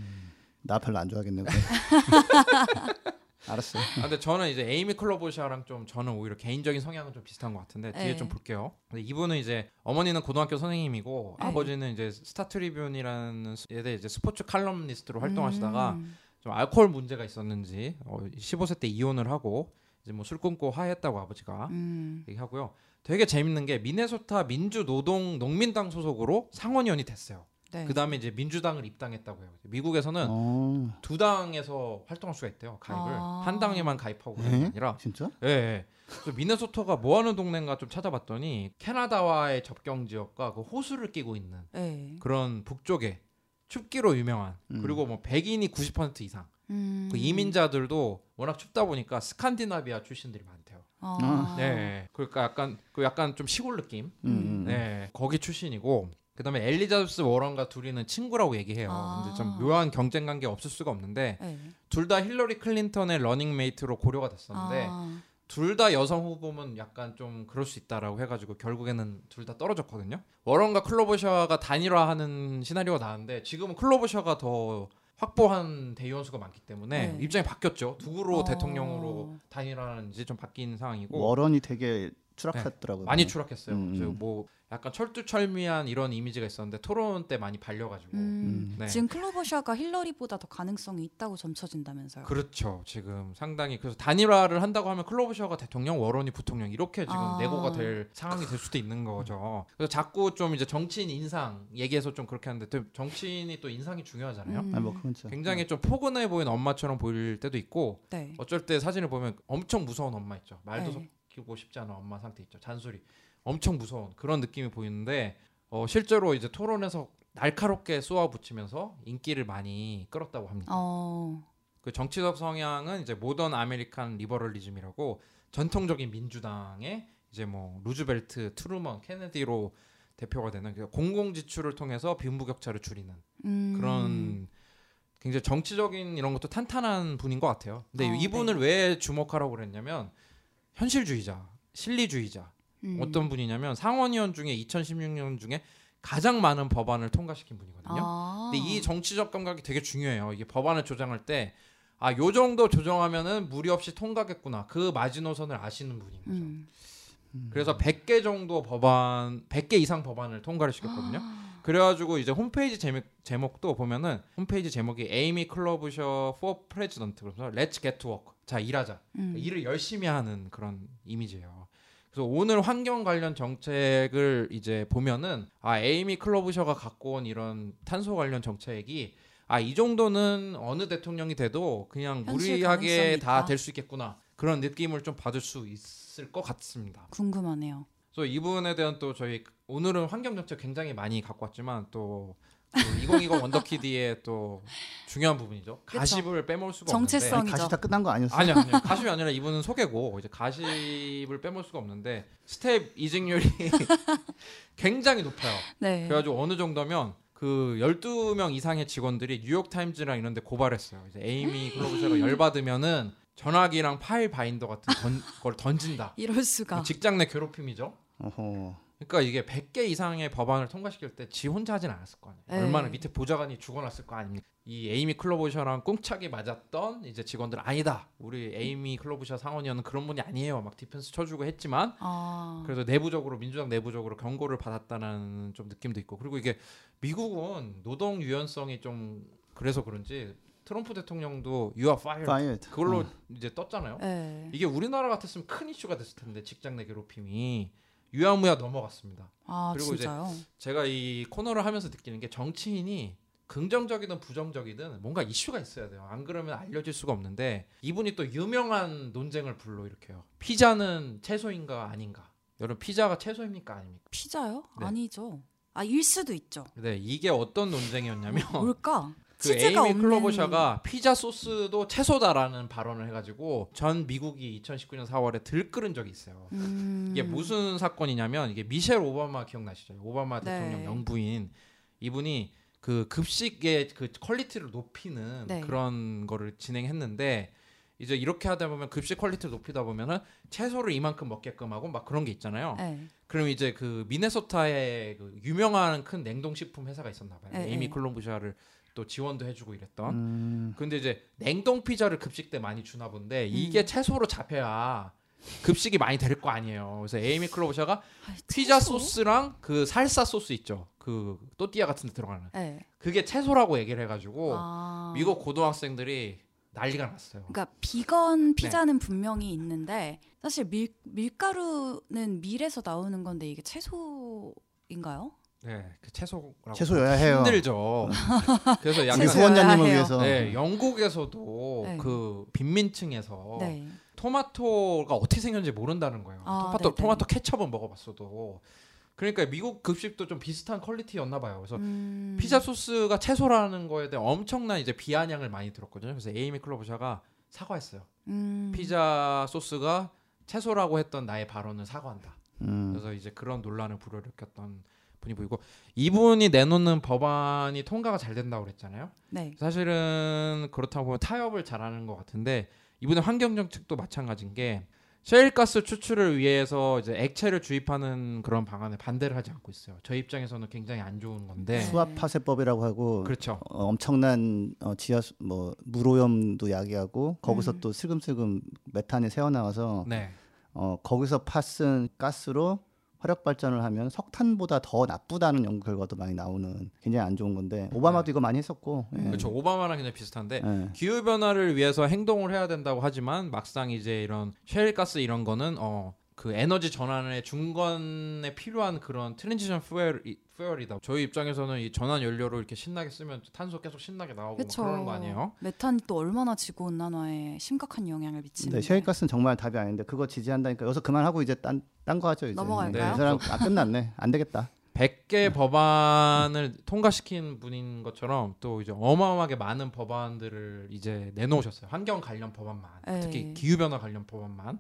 나 별로 안 좋아하겠네. [LAUGHS] 알았어요. 아, 근데 저는 이제 에이미 클로버샤랑 좀 저는 오히려 개인적인 성향은 좀 비슷한 것 같은데 뒤에 네. 좀 볼게요. 근데 이분은 이제 어머니는 고등학교 선생님이고 네. 아버지는 이제 스타 트리뷴이라는 예대 이제 스포츠 칼럼니스트로 활동하시다가 음. 좀 알코올 문제가 있었는지 어, 15세 때 이혼을 하고 이제 뭐 술 끊고 화했다고 아버지가 음. 얘기하고요. 되게 재밌는 게 미네소타 민주노동 농민당 소속으로 상원의원이 됐어요. 네. 그 다음에 이제 민주당을 입당했다고 해요. 미국에서는 어, 두 당에서 활동할 수가 있대요. 가입을 아. 한 당에만 가입하고 그런 게 네? 아니라 진짜? 예. 예. 그래서 미네소타가 뭐 하는 동네인가 좀 찾아봤더니 캐나다와의 접경 지역과 그 호수를 끼고 있는 네. 그런 북쪽에 춥기로 유명한 음. 그리고 뭐 백인이 90% 이상 음. 그 이민자들도 워낙 춥다 보니까 스칸디나비아 출신들이 많대요. 아. 네. 그러니까 약간 그 약간 좀 시골 느낌. 음, 음. 네. 거기 출신이고 그다음에 엘리자베스 워런과 둘이는 친구라고 얘기해요. 아. 근데 좀 묘한 경쟁 관계 없을 수가 없는데 네. 둘다 힐러리 클린턴의 러닝 메이트로 고려가 됐었는데 아. 둘다 여성 후보면 약간 좀 그럴 수 있다라고 해가지고 결국에는 둘 다 떨어졌거든요. 워런과 클로버셔가 단일화하는 시나리오가 나왔는데 지금은 클로버셔가 더 확보한 대의원 수가 많기 때문에 네. 입장이 바뀌었죠. 누구로 어. 대통령으로 단일화하는지 좀 바뀐 상황이고 워런이 되게 추락했더라고요. 많이 추락했어요. 음, 그래서 음. 뭐 약간 철두철미한 이런 이미지가 있었는데 토론 때 많이 발려가지고 음. 네. 지금 클로버샤가 힐러리보다 더 가능성이 있다고 점쳐진다면서요. 그렇죠. 지금 상당히 그래서 단일화를 한다고 하면 클로버셔가 대통령, 워런이 부통령 이렇게 지금 아. 내고가 될 상황이 될 수도 있는 거죠. 그래서 자꾸 좀 이제 정치인 인상 얘기해서 좀 그렇게 하는데 또 정치인이 또 인상이 중요하잖아요. 음. 아니 뭐 진짜. 굉장히 좀 포근해 보이는 엄마처럼 보일 때도 있고 네. 어쩔 때 사진을 보면 엄청 무서운 엄마 있죠. 말도 네. 섞이고 싶지 않은 엄마 상태 있죠. 잔소리 엄청 무서운 그런 느낌이 보이는데 어, 실제로 이제 토론에서 날카롭게 쏘아붙이면서 인기를 많이 끌었다고 합니다. 어. 그 정치적 성향은 이제 modern American liberalism이라고 전통적인 민주당의 이제 뭐 루즈벨트, 트루먼, 케네디로 대표가 되는 그 공공 지출을 통해서 빈부격차를 줄이는 음. 그런 굉장히 정치적인 이런 것도 탄탄한 분인 것 같아요. 근데 어, 이분을 왜 주목하라고 그랬냐면 현실주의자, 실리주의자 음. 어떤 분이냐면 상원의원 중에 2016년 중에 가장 많은 법안을 통과시킨 분이거든요. 아. 근데 이 정치적 감각이 되게 중요해요. 이게 법안을 조정할 때 아, 요 정도 조정하면은 무리 없이 통과겠구나. 그 마지노선을 아시는 분인 거죠. 음. 그래서 100개 정도 법안, 100개 이상 법안을 통과를 시켰거든요. 아. 그래가지고 이제 홈페이지 제목, 제목도 보면은 홈페이지 제목이 에이미 클러브셔 for president 그래서 Let's get to work. 자 일하자. 음. 일을 열심히 하는 그런 이미지예요. 그래서 오늘 환경 관련 정책을 이제 보면은 아 에이미 클로브셔가 갖고 온 이런 탄소 관련 정책이 아 이 정도는 어느 대통령이 돼도 그냥 무리하게 다. 될 수 있겠구나 그런 느낌을 좀 받을 수 있을 것 같습니다. 궁금하네요. 그래서 이분에 대한 또 저희 오늘은 환경 정책 굉장히 많이 갖고 왔지만 또 2020 원더키드의 또 중요한 부분이죠. 가십을 빼먹을 수가 정체성. 없는데 가십 다 끝난 거 아니었어? 아니요, 아니요. [LAUGHS] 가십이 아니라 이분은 소개고 이제 가십을 빼먹을 수가 없는데 스태프 이직률이 [LAUGHS] 굉장히 높아요. 네. 그래가지고 어느 정도면 그 12명 이상의 직원들이 뉴욕 타임즈랑 이런 데 고발했어요. 이제 에이미 클로브셔가 열받으면은 전화기랑 파일 바인더 같은 던, 걸 던진다. [LAUGHS] 이럴 수가. 직장 내 괴롭힘이죠. 어허. 그러니까 이게 100개 이상의 법안을 통과시킬 때 지 혼자 하진 않았을 거 아니에요. 네. 얼마나 밑에 보좌관이 죽어났을 거 아닙니까? 이 에이미 클로버셔랑 쿵짝이 맞았던 이제 직원들 아니다. 우리 에이미 클로버셔 상원의원은 그런 분이 아니에요. 막 디펜스 쳐주고 했지만 아. 그래도 내부적으로 민주당 내부적으로 경고를 받았다는 좀 느낌도 있고 그리고 이게 미국은 노동 유연성이 좀 그래서 그런지 트럼프 대통령도 you are fired fired. 그걸로 어. 이제 떴잖아요. 네. 이게 우리나라 같았으면 큰 이슈가 됐을 텐데 직장 내 괴롭힘이 유야무야 넘어갔습니다. 아 그리고 이제 진짜요? 제가 이 코너를 하면서 느끼는 게 정치인이 긍정적이든 부정적이든 뭔가 이슈가 있어야 돼요. 안 그러면 알려질 수가 없는데 이분이 또 유명한 논쟁을 불러일으켜요. 피자는 채소인가 아닌가? 여러분 피자가 채소입니까 아닙니까? 피자요? 네. 아니죠. 아 일 수도 있죠. 네, 이게 어떤 논쟁이었냐면 뭘까? 그 에이미 없는 클로버샤가 피자 소스도 채소다라는 발언을 해가지고 전 미국이 2019년 4월에 들끓은 적이 있어요. 음. 이게 무슨 사건이냐면 이게 미셸 오바마 기억나시죠? 오바마 네. 대통령 영부인 이분이 그 급식의 그 quality를 높이는 네. 그런 거를 진행했는데 이제 이렇게 하다 보면 급식 quality를 높이다 보면은 채소를 이만큼 먹게끔 하고 막 그런 게 있잖아요. 네. 그럼 이제 그 미네소타에 그 유명한 큰 냉동식품 회사가 있었나 봐요. 네, 에이미 네. 클로브샤를 또 지원도 해주고 이랬던. 음, 근데 이제 냉동 피자를 급식 때 많이 주나 본데 이게 채소로 잡혀야 급식이 많이 될 거 아니에요. 그래서 에이미 클로버샤가 아, 피자? 소스랑 그 살사 소스 있죠. 그 또띠아 같은 데 들어가는. 네. 그게 채소라고 얘기를 해가지고 아. 미국 고등학생들이 난리가 났어요. 그러니까 네. 비건 피자는 분명히 있는데 사실 밀 밀가루는 밀에서 나오는 건데 이게 채소인가요? 네, 그 채소라고 채소여야 해요. 힘들죠. [LAUGHS] 그래서 약간 해요. 위해서 네, 영국에서도 네. 그 빈민층에서 네. 토마토가 어떻게 생겼는지 모른다는 거예요. 아, 토마토 네네. 토마토 케첩은 먹어봤어도 그러니까 미국 급식도 좀 비슷한 퀄리티였나 봐요. 그래서 음. 피자 소스가 채소라는 거에 대해 엄청난 이제 비아냥을 많이 들었거든요. 그래서 에이미 클로버샤가 사과했어요. 음. 피자 소스가 채소라고 했던 나의 발언을 사과한다. 음, 그래서 이제 그런 논란을 불러일으켰던 분이 보이고 이분이 내놓는 법안이 통과가 잘 된다고 그랬잖아요. 네. 사실은 그렇다고 보면 타협을 잘하는 것 같은데 이분의 환경 정책도 마찬가지인 게 셰일가스 추출을 위해서 이제 액체를 주입하는 그런 방안에 반대를 하지 않고 있어요. 저희 입장에서는 굉장히 안 좋은 건데 수압 파쇄법이라고 하고 그렇죠. 어, 엄청난 어, 지하 수- 뭐 물오염도 야기하고 거기서 음. 또 슬금슬금 메탄이 새어 나와서 네. 어, 거기서 파쓴 가스로 화력 발전을 하면 석탄보다 더 나쁘다는 연구 결과도 많이 나오는 굉장히 안 좋은 건데 오바마도 이거 많이 했었고 예. 그렇죠. 오바마랑 굉장히 비슷한데 예. 기후 변화를 위해서 행동을 해야 된다고 하지만 막상 이제 이런 셰일가스 이런 거는 어 그 에너지 전환의 중간에 필요한 그런 transition fuel fuel이다. 저희 입장에서는 이 전환 연료로 이렇게 신나게 쓰면 탄소 계속 신나게 나오고. 그러는 거 아니에요? 메탄이 또 얼마나 지구 온난화에 심각한 영향을 미치는데. 근데 셰일가스는 정말 답이 아닌데 그거 지지한다니까 여기서 그만하고 이제 딴 딴거 하죠 이제 넘어갈까요? 이 사람 아 끝났네 안 되겠다 100개 법안을 통과시킨 분인 것처럼 또 이제 어마어마하게 많은 법안들을 이제 내놓으셨어요. 환경 관련 법안만, 네. 특히 기후 변화 관련 법안만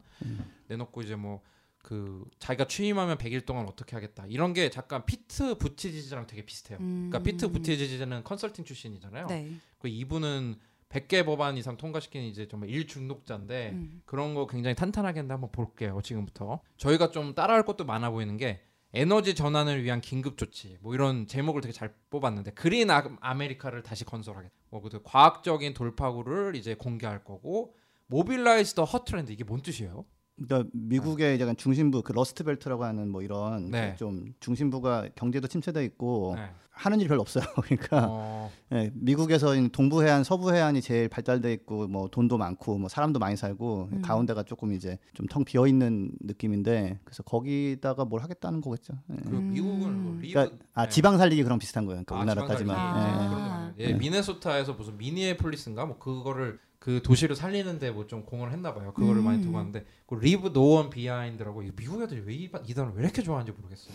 내놓고 이제 뭐 그 자기가 취임하면 100일 동안 어떻게 하겠다 이런 게 잠깐 피트 부티지지랑 되게 비슷해요. 음. 그러니까 피트 부티지지는 컨설팅 출신이잖아요. 네. 그 이분은 100개 법안 이상 통과시킨 이제 정말 일 중독자인데 음. 그런 거 굉장히 탄탄하게 한데 한번 볼게요 지금부터 저희가 좀 따라할 것도 많아 보이는 게 에너지 전환을 위한 긴급 조치 뭐 이런 제목을 되게 잘 뽑았는데 그린 아, 아메리카를 다시 건설하겠다 뭐 그도 과학적인 돌파구를 이제 공개할 거고 mobilize the heartland 이게 뭔 뜻이에요? 그러니까 미국의 이제 약간 중심부 그 러스트벨트라고 하는 뭐 이런 네. 좀 중심부가 경제도 침체돼 있고 네. 하는 일이 별로 없어요. [LAUGHS] 그러니까 어, 예, 미국에서 이 동부 해안, 서부 해안이 제일 발달돼 있고 뭐 돈도 많고 뭐 사람도 많이 살고 음. 가운데가 조금 이제 좀 텅 비어 있는 느낌인데 그래서 거기다가 뭘 하겠다는 거겠죠. 예. 그 미국은 뭐 leave 그러니까 아 네. 지방 살리기 그런 비슷한 거예요. 그러니까 아, 우리나라 지방 살리기. 따지면. 아. 예, 네. 미네소타에서 무슨 미니애폴리스인가 뭐 그거를 그 도시를 살리는데 뭐 좀 공을 했나 봐요. 그거를 음. 많이 두고 왔는데 그 leave no one behind라고 이 미국 애들이 왜이 이 단어 왜 이렇게 좋아하는지 모르겠어요.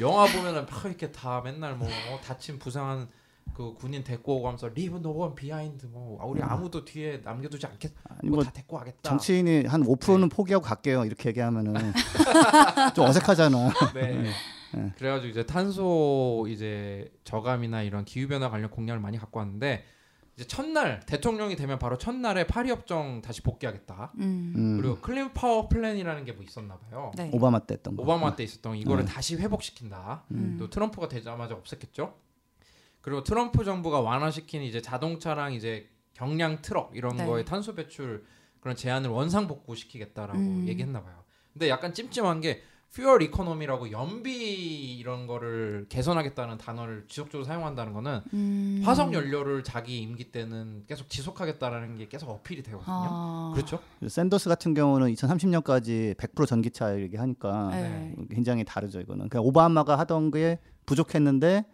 영화 보면은 막 이렇게 다 맨날 뭐 어, 다친 부상한 그 군인 데리고 오고 하면서 leave no one behind 뭐 아, 우리 아무도 뒤에 남겨두지 않겠 뭐뭐다 데리고 가겠다. 정치인이 한 5%는 포기하고 갈게요. 이렇게 얘기하면은 [LAUGHS] 좀 어색하잖아. 네. 네. 그래가지고 이제 탄소 이제 저감이나 이런 기후 변화 관련 공약을 많이 갖고 왔는데 이제 첫날 대통령이 되면 바로 첫날에 파리 협정 다시 복귀하겠다. 음. 음, 그리고 Clean Power Plan이라는 게 뭐 있었나 봐요. 네. 오바마 때 했던 거. 오바마 때 있었던 이거를 네. 다시 회복시킨다. 음. 또 트럼프가 되자마자 없앴겠죠. 그리고 트럼프 정부가 완화시킨 이제 자동차랑 이제 경량 트럭 이런 네. 거에 탄소 배출 그런 제한을 원상 복구시키겠다라고 음. 얘기했나 봐요. 근데 약간 찜찜한 게 fuel economy라고 연비 이런 거를 개선하겠다는 단어를 지속적으로 사용한다는 거는 음. 화석 연료를 자기 임기 때는 계속 지속하겠다라는 게 계속 어필이 되거든요. 아. 그렇죠? 샌더스 같은 경우는 2030년까지 100% 전기차 얘기하니까 네. 굉장히 다르죠 이거는. 그냥 오바마가 하던 게 부족했는데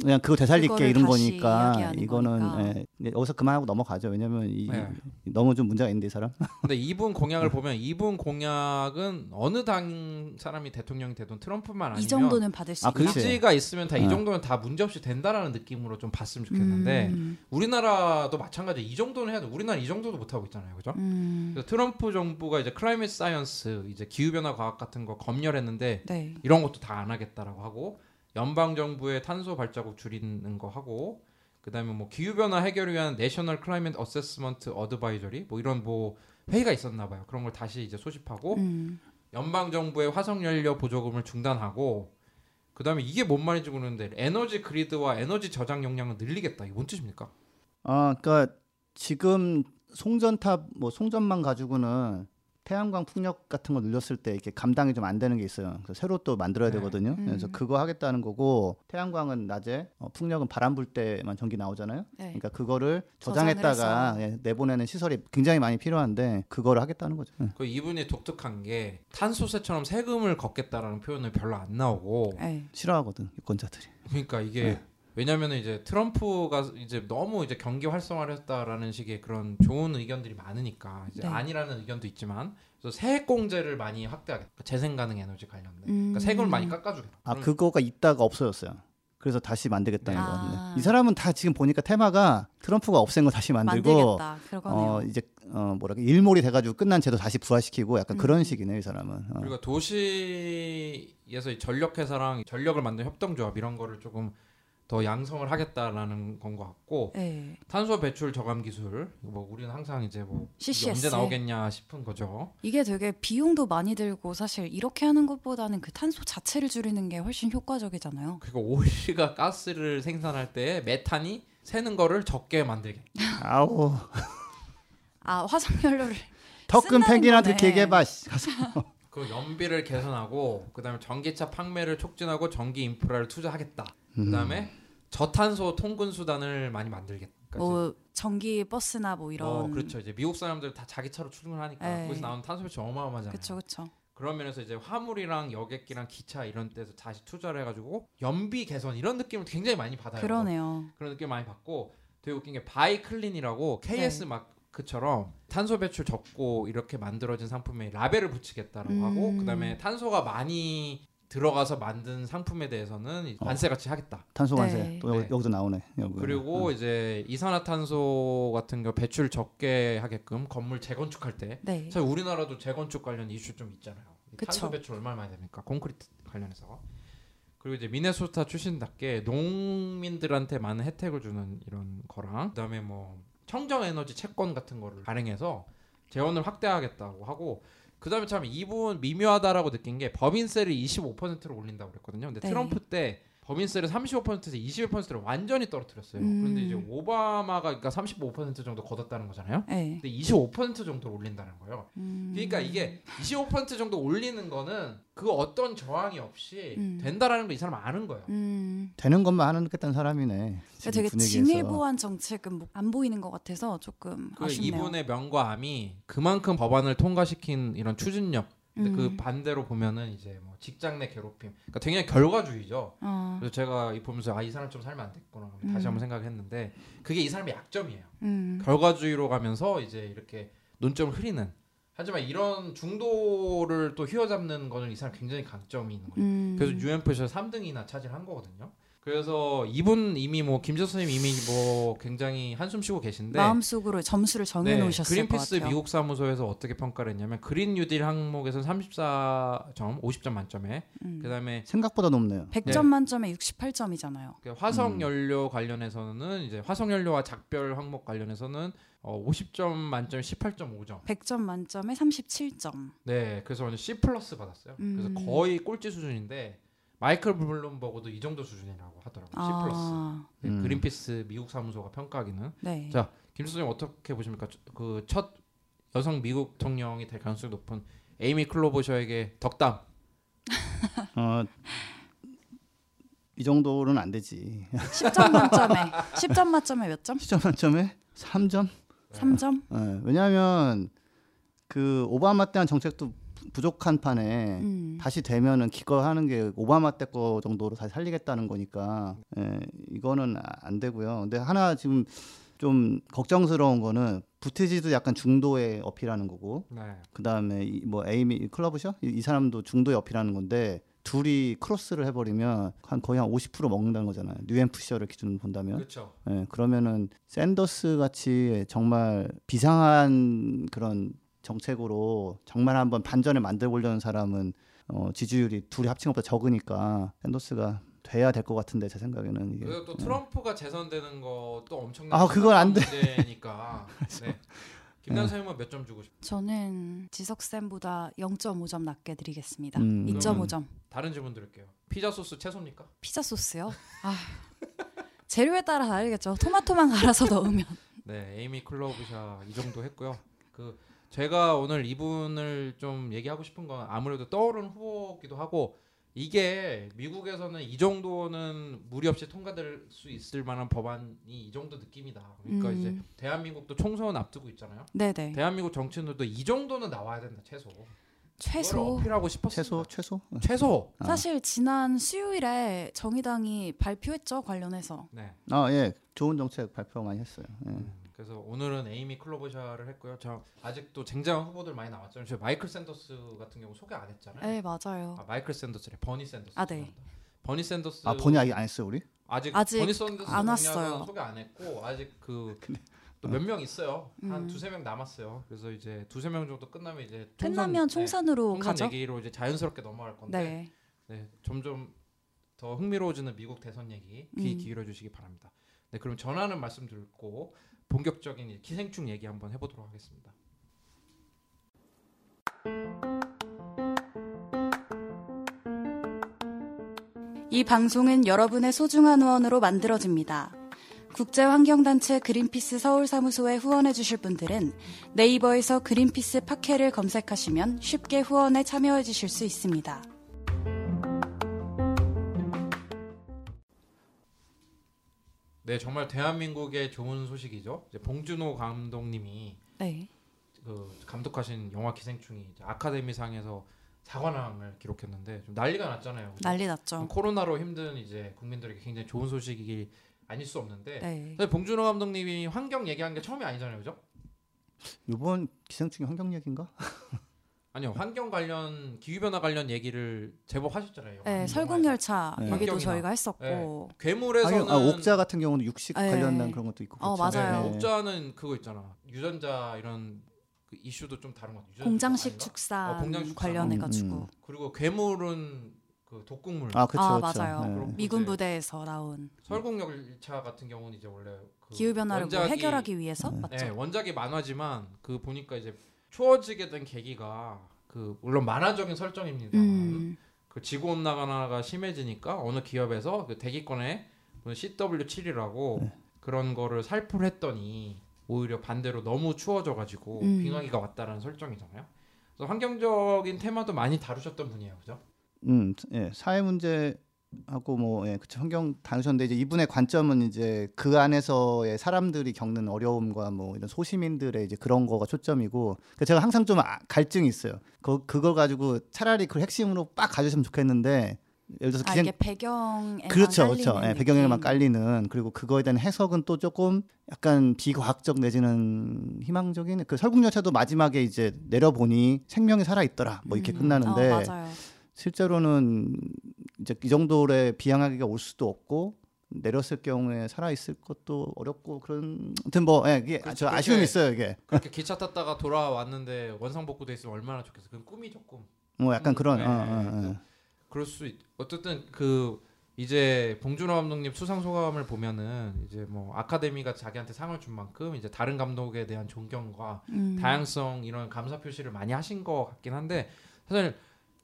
그냥 그거 되살릴게 이런 거니까 이거는 거니까. 예, 여기서 그만하고 넘어가죠. 왜냐면 이, 네. 너무 좀 문제가 있는데 이 사람. [LAUGHS] 근데 이분 공약을 보면 이분 공약은 어느 당 사람이 대통령이 되든 트럼프만 아니면 이 정도는 받을 수 아, 있다. 의지가 있으면 다이 어. 정도는 다 문제 없이 된다라는 느낌으로 좀 봤으면 좋겠는데 음. 우리나라도 마찬가지 이 정도는 해야 돼. 우리나라 이 정도도 못 하고 있잖아요, 그죠? 음. 그래서 트럼프 정부가 이제 climate science 이제 기후 변화 과학 같은 거 검열했는데 네. 이런 것도 다 안 하겠다라고 하고 연방 정부의 탄소 발자국 줄이는 거 하고 그다음에 뭐 기후 변화 해결을 위한 National Climate Assessment Advisory 뭐 이런 뭐 회의가 있었나 봐요. 그런 걸 다시 이제 소집하고 음. 연방 정부의 화석 연료 보조금을 중단하고 그다음에 이게 뭔 말인지 모르는데 에너지 grid와 에너지 저장 용량을 늘리겠다. 이게 뭔 뜻입니까? 아, 그러니까 지금 송전탑 뭐 송전만 가지고는 태양광 풍력 같은 거 늘렸을 때 이렇게 감당이 좀 안 되는 게 있어요. 그래서 새로 또 만들어야 네. 되거든요. 음. 그래서 그거 하겠다는 거고 태양광은 낮에 어, 풍력은 바람 불 때만 전기 나오잖아요. 네. 그러니까 그거를 저장했다가. 예, 내보내는 시설이 굉장히 많이 필요한데 그거를 하겠다는 거죠. 예. 그 이분이 독특한 게 탄소세처럼 세금을 걷겠다라는 표현을 별로 안 나오고 네. 싫어하거든 유권자들이. 그러니까 이게 네. 왜냐면은 이제 트럼프가 이제 너무 이제 경기 활성화를 했다라는 식의 그런 좋은 의견들이 많으니까 이제 네. 아니라는 의견도 있지만 그래서 세액 공제를 많이 확대하겠다. 재생 가능 에너지 관련된. 그러니까 음. 세금을 많이 깎아주겠다. 아 그럼 그거가 있다가 없어졌어요. 그래서 다시 만들겠다는 네. 거 같은데 아. 이 사람은 다 지금 보니까 테마가 트럼프가 없앤 거 다시 만들고. 어 이제 어 뭐랄까 일몰이 돼가지고 끝난 제도 다시 부활시키고 약간 음. 그런 식이네 이 사람은. 어. 그리고 도시에서 이 전력 회사랑 전력을 만드는 협동조합 이런 거를 조금 더 양성을 하겠다라는 건 것 같고 네. 탄소 배출 저감 기술 뭐 우리는 항상 이제 뭐 CCS. 언제 나오겠냐 싶은 거죠. 이게 되게 비용도 많이 들고 사실 이렇게 하는 것보다는 그 탄소 자체를 줄이는 게 훨씬 효과적이잖아요. 그리고 오일과 가스를 생산할 때 메탄이 새는 거를 적게 만들게. [LAUGHS] 아우 아 화석연료를 턱근 펭귄한테. 얘기해봐. 그 연비를 개선하고 그다음에 전기차 판매를 촉진하고 전기 인프라를 투자하겠다. 음. 그다음에 저탄소 통근 수단을 많이 만들겠다. 뭐 전기 버스나 뭐 이런 어, 그렇죠. 이제 미국 사람들 다 자기 차로 출근하니까 네. 거기서 나오는 탄소 배출 어마어마하잖아요. 그쵸 그쵸. 그런 면에서 이제 화물이랑 여객기랑 기차 이런 데서 다시 투자를 해가지고 연비 개선 이런 느낌을 굉장히 많이 받아요. 그러네요. 그런 느낌 많이 받고 되게 웃긴 게 Buy Clean이라고 KS 네. 마크처럼 탄소 배출 적고 이렇게 만들어진 상품에 라벨을 붙이겠다라고 음. 하고 그다음에 탄소가 많이 들어가서 만든 상품에 대해서는 어. 관세 같이 하겠다. 탄소 관세 네. 또 여기, 네. 여기도 나오네. 여기. 그리고 어. 이제 이산화탄소 같은 거 배출 적게 하게끔 건물 재건축할 때 네. 사실 우리나라도 재건축 관련 이슈 좀 있잖아요. 그쵸. 탄소 배출 얼마나 많이 됩니까? 콘크리트 관련해서. 그리고 이제 미네소타 출신답게 농민들한테 많은 혜택을 주는 이런 거랑 그다음에 뭐 청정 에너지 채권 같은 거를 발행해서 재원을 확대하겠다고 하고 그 다음에 참 이분 미묘하다라고 느낀 게 법인세를 25%로 올린다고 그랬거든요. 근데 네. 트럼프 때 법인세를 35%에서 21%로 완전히 떨어뜨렸어요. 음. 그런데 이제 오바마가 그러니까 35% 정도 걷었다는 거잖아요. 네. 근데 25% 정도 올린다는 거예요. 음. 그러니까 이게 25% 정도 올리는 거는 그 어떤 저항이 없이 음. 된다라는 거 이 사람 아는 거예요. 음. 되는 것만 하겠다는 사람이네. 그러니까 되게 분위기에서. 진일 보한 정책은 뭐 안 보이는 것 같아서 조금 그 아쉽네요. 이분의 명과 암이 그만큼 법안을 통과시킨 이런 추진력. 근데 그 음. 반대로 보면은 이제 뭐 직장 내 괴롭힘. 그러니까 굉장히 결과주의죠. 어. 그래서 제가 이 보면서 아 이 사람 좀 살면 안 됐구나 다시 음. 한번 생각했는데 그게 이 사람의 약점이에요. 음. 결과주의로 가면서 이제 이렇게 논점을 흐리는. 하지만 이런 중도를 또 휘어잡는 거는 이 사람 굉장히 강점이 있는 거죠. 음. 그래서 UMF에서 3등이나 차지한 거거든요. 그래서 이분 이미 뭐 김재수 선생님 이미 뭐 굉장히 한숨 쉬고 계신데 마음속으로 점수를 정해 네, 놓으셨을 그린피스 것 같아요. 미국 사무소에서 어떻게 평가를 했냐면 그린 뉴딜 항목에서 34점, 50점 만점에 음. 그다음에 생각보다 높네요. 100점 네. 만점에 68점이잖아요. 그 화석 음. 연료 관련해서는 이제 화석 연료와 작별 항목 관련해서는 어, 50점 만점에 18.5점. 100점 만점에 37점. 네, 그래서 완전 C 플러스 받았어요. 음. 그래서 거의 꼴찌 수준인데 마이클 블룸버그도 이 정도 수준이라고 하더라고요. C 플러스. 아, 네, 음. 그린피스 미국 사무소가 평가하기는 네. 자, 김 선생님 어떻게 보십니까? 그 첫 여성 미국 대통령이 될 가능성이 높은 에이미 클로버셔에게 덕담. [LAUGHS] 어, 이 정도는 안 되지. 10점 만점에 [LAUGHS] 10점 만점에 몇 점? 10점 만점에 3점? 3점? 예, 왜냐하면 그 오바마 때 한 정책도 부- 부족한 판에 음. 다시 되면은 기거하는 게 오바마 때 거 정도로 다시 살리겠다는 거니까 예, 이거는 아- 안 되고요. 근데 하나 지금 좀 걱정스러운 거는 부티지도 약간 중도에 어필하는 거고 네. 그다음에 이, 뭐 에이미 클러브셔 이, 이 사람도 중도에 어필하는 건데 둘이 크로스를 해버리면 한 거의 한 50% 먹는다는 거잖아요. 뉴엠프셔를 기준으로 본다면. 그렇죠. 예, 그러면은 샌더스 같이 정말 비상한 그런 정책으로 정말 한번 반전을 만들어 보려는 사람은 어, 지지율이 둘이 합친 것보다 적으니까 샌더스가 돼야 될 것 같은데 제 생각에는 이게 그리고 또 트럼프가 재선되는 것도 엄청난 아, 그건 안 돼. 문제니까. [LAUGHS] 네. 김단 사님은 몇 점 주고 싶어요? 저는 지석 쌤보다 0.5점 낮게 드리겠습니다. 음. 2.5점. 다른 질문 드릴게요. 피자 소스 채소입니까? 피자 소스요? 아. 재료에 따라 다르겠죠. 토마토만 갈아서 [LAUGHS] 넣으면. 네, 에이미 클로브샤 이 정도 했고요. 그 제가 오늘 이분을 좀 얘기하고 싶은 건 아무래도 떠오르는 후보기도 하고 이게 미국에서는 이 정도는 무리 없이 통과될 수 있을 만한 법안이 이 정도 느낌이다. 그러니까 음. 이제 대한민국도 총선 앞두고 있잖아요. 네네. 대한민국 정치인들도 이 정도는 나와야 된다 최소. 최소. 어필하고 싶었습니다. 최소 최소. 최소. 아. 사실 지난 수요일에 정의당이 발표했죠 관련해서. 네. 아 예, 좋은 정책 발표 많이 했어요. 예. 음, 그래서 오늘은 에이미 클로버샤를 했고요. 저 아직도 쟁쟁한 후보들 많이 나왔잖아요. 저 마이클 샌더스 같은 경우 소개 안 했잖아요. 네 맞아요. 아, 마이클 샌더스래. 버니 샌더스. 아, 네. 버니 샌더스. 아 본의 아직 안 했어요 우리? 아직, 아직 버니 샌더스 안 왔어요. 소개 안 했고 아직 그 [LAUGHS] 또몇명 있어요. 한 음. 두세 명 남았어요. 그래서 이제 두세 명 정도 끝나면 이제 총선, 끝나면 네, 총선으로 총선 가죠. 얘기로 이제 자연스럽게 넘어갈 건데 네. 네, 점점 더 흥미로워지는 미국 대선 얘기 귀 음. 기울여 주시기 바랍니다. 네, 그럼 전하는 말씀 듣고 본격적인 이 기생충 얘기 한번 해보도록 하겠습니다. 이 방송은 여러분의 소중한 후원으로 만들어집니다. 국제환경단체 그린피스 서울사무소에 후원해주실 분들은 네이버에서 그린피스 팟캐를 검색하시면 쉽게 후원에 참여해주실 수 있습니다. 네, 정말 대한민국의 좋은 소식이죠. 이제 봉준호 감독님이 네. 그 감독하신 영화 기생충이 이제 아카데미상에서 사관왕을 기록했는데 좀 난리가 났잖아요. 난리 났죠. 코로나로 힘든 이제 국민들에게 굉장히 좋은 소식이 아닐 수 없는데 네. 사실 봉준호 감독님이 환경 얘기한 게 처음이 아니잖아요, 그죠? 이번 기생충이 환경 얘기인가? [LAUGHS] 아니요, 환경 관련 기후 변화 관련 얘기를 제법 하셨잖아요. 네. 설국열차 네. 얘기도 환경이나. 저희가 했었고 괴물에서는 아, 옥자 같은 경우는 육식 네. 관련된 그런 것도 있고. 어, 그렇죠. 맞아요. 네. 옥자는 그거 있잖아. 유전자 이런 그 이슈도 좀 다른 것 같아요. 유전자 공장식? 축산 어, 공장식. 관련해가지고 음, 음. 그리고 괴물은 그 독극물. 아 그렇죠. 아. 맞아요. 네. 미군 부대에서 나온 설국열차 같은 경우는 이제 원래 그 기후 변화를 뭐 원작이- 해결하기 위해서 네. 맞죠? 네, 원작이 만화지만 그 보니까 이제 추워지게 된 계기가 그 물론 만화적인 설정입니다. 음, 그 지구 온난화가 심해지니까 어느 기업에서 그 대기권에 CW7이라고 네. 그런 거를 살포를 했더니 오히려 반대로 너무 추워져가지고 음. 빙하기가 왔다라는 설정이잖아요. 그래서 환경적인 테마도 많이 다루셨던 분이에요, 그죠? 음, 예, 사회 문제 하고 뭐 예, 그쵸, 환경 다루셨는데 이제 이분의 관점은 이제 그 안에서의 사람들이 겪는 어려움과 뭐 이런 소시민들의 이제 그런 거가 초점이고 그 제가 항상 좀 아- 갈증이 있어요. 그 그걸 가지고 차라리 그 핵심으로 빡 가주시면 좋겠는데 예를 들어서 아 기생 이게 배경에 그렇죠, 그렇죠. 예, 배경에만 깔리는 그리고 그거에 대한 해석은 또 조금 약간 비과학적 내지는 희망적인 그 설국열차도 마지막에 이제 내려보니 생명이 살아 있더라 뭐 이렇게 음. 끝나는데 어. 실제로는 이제 이 정도의 비양하기가 올 수도 없고 내렸을 경우에 살아 있을 것도 어렵고 그런 아무튼 뭐 예, 이게 그렇죠. 저 아쉬움이 있어요 이게 그렇게 기차 탔다가 돌아왔는데 원상 복구돼 있으면 얼마나 좋겠어. 그건 꿈이죠, 꿈. 뭐 약간 음, 그런 네, 어, 어, 어. 그럴 수 있. 어쨌든 그 이제 봉준호 감독님 수상 소감을 보면은 이제 뭐 아카데미가 자기한테 상을 준 만큼 이제 다른 감독에 대한 존경과 음. 다양성 이런 감사 표시를 많이 하신 것 같긴 한데 사실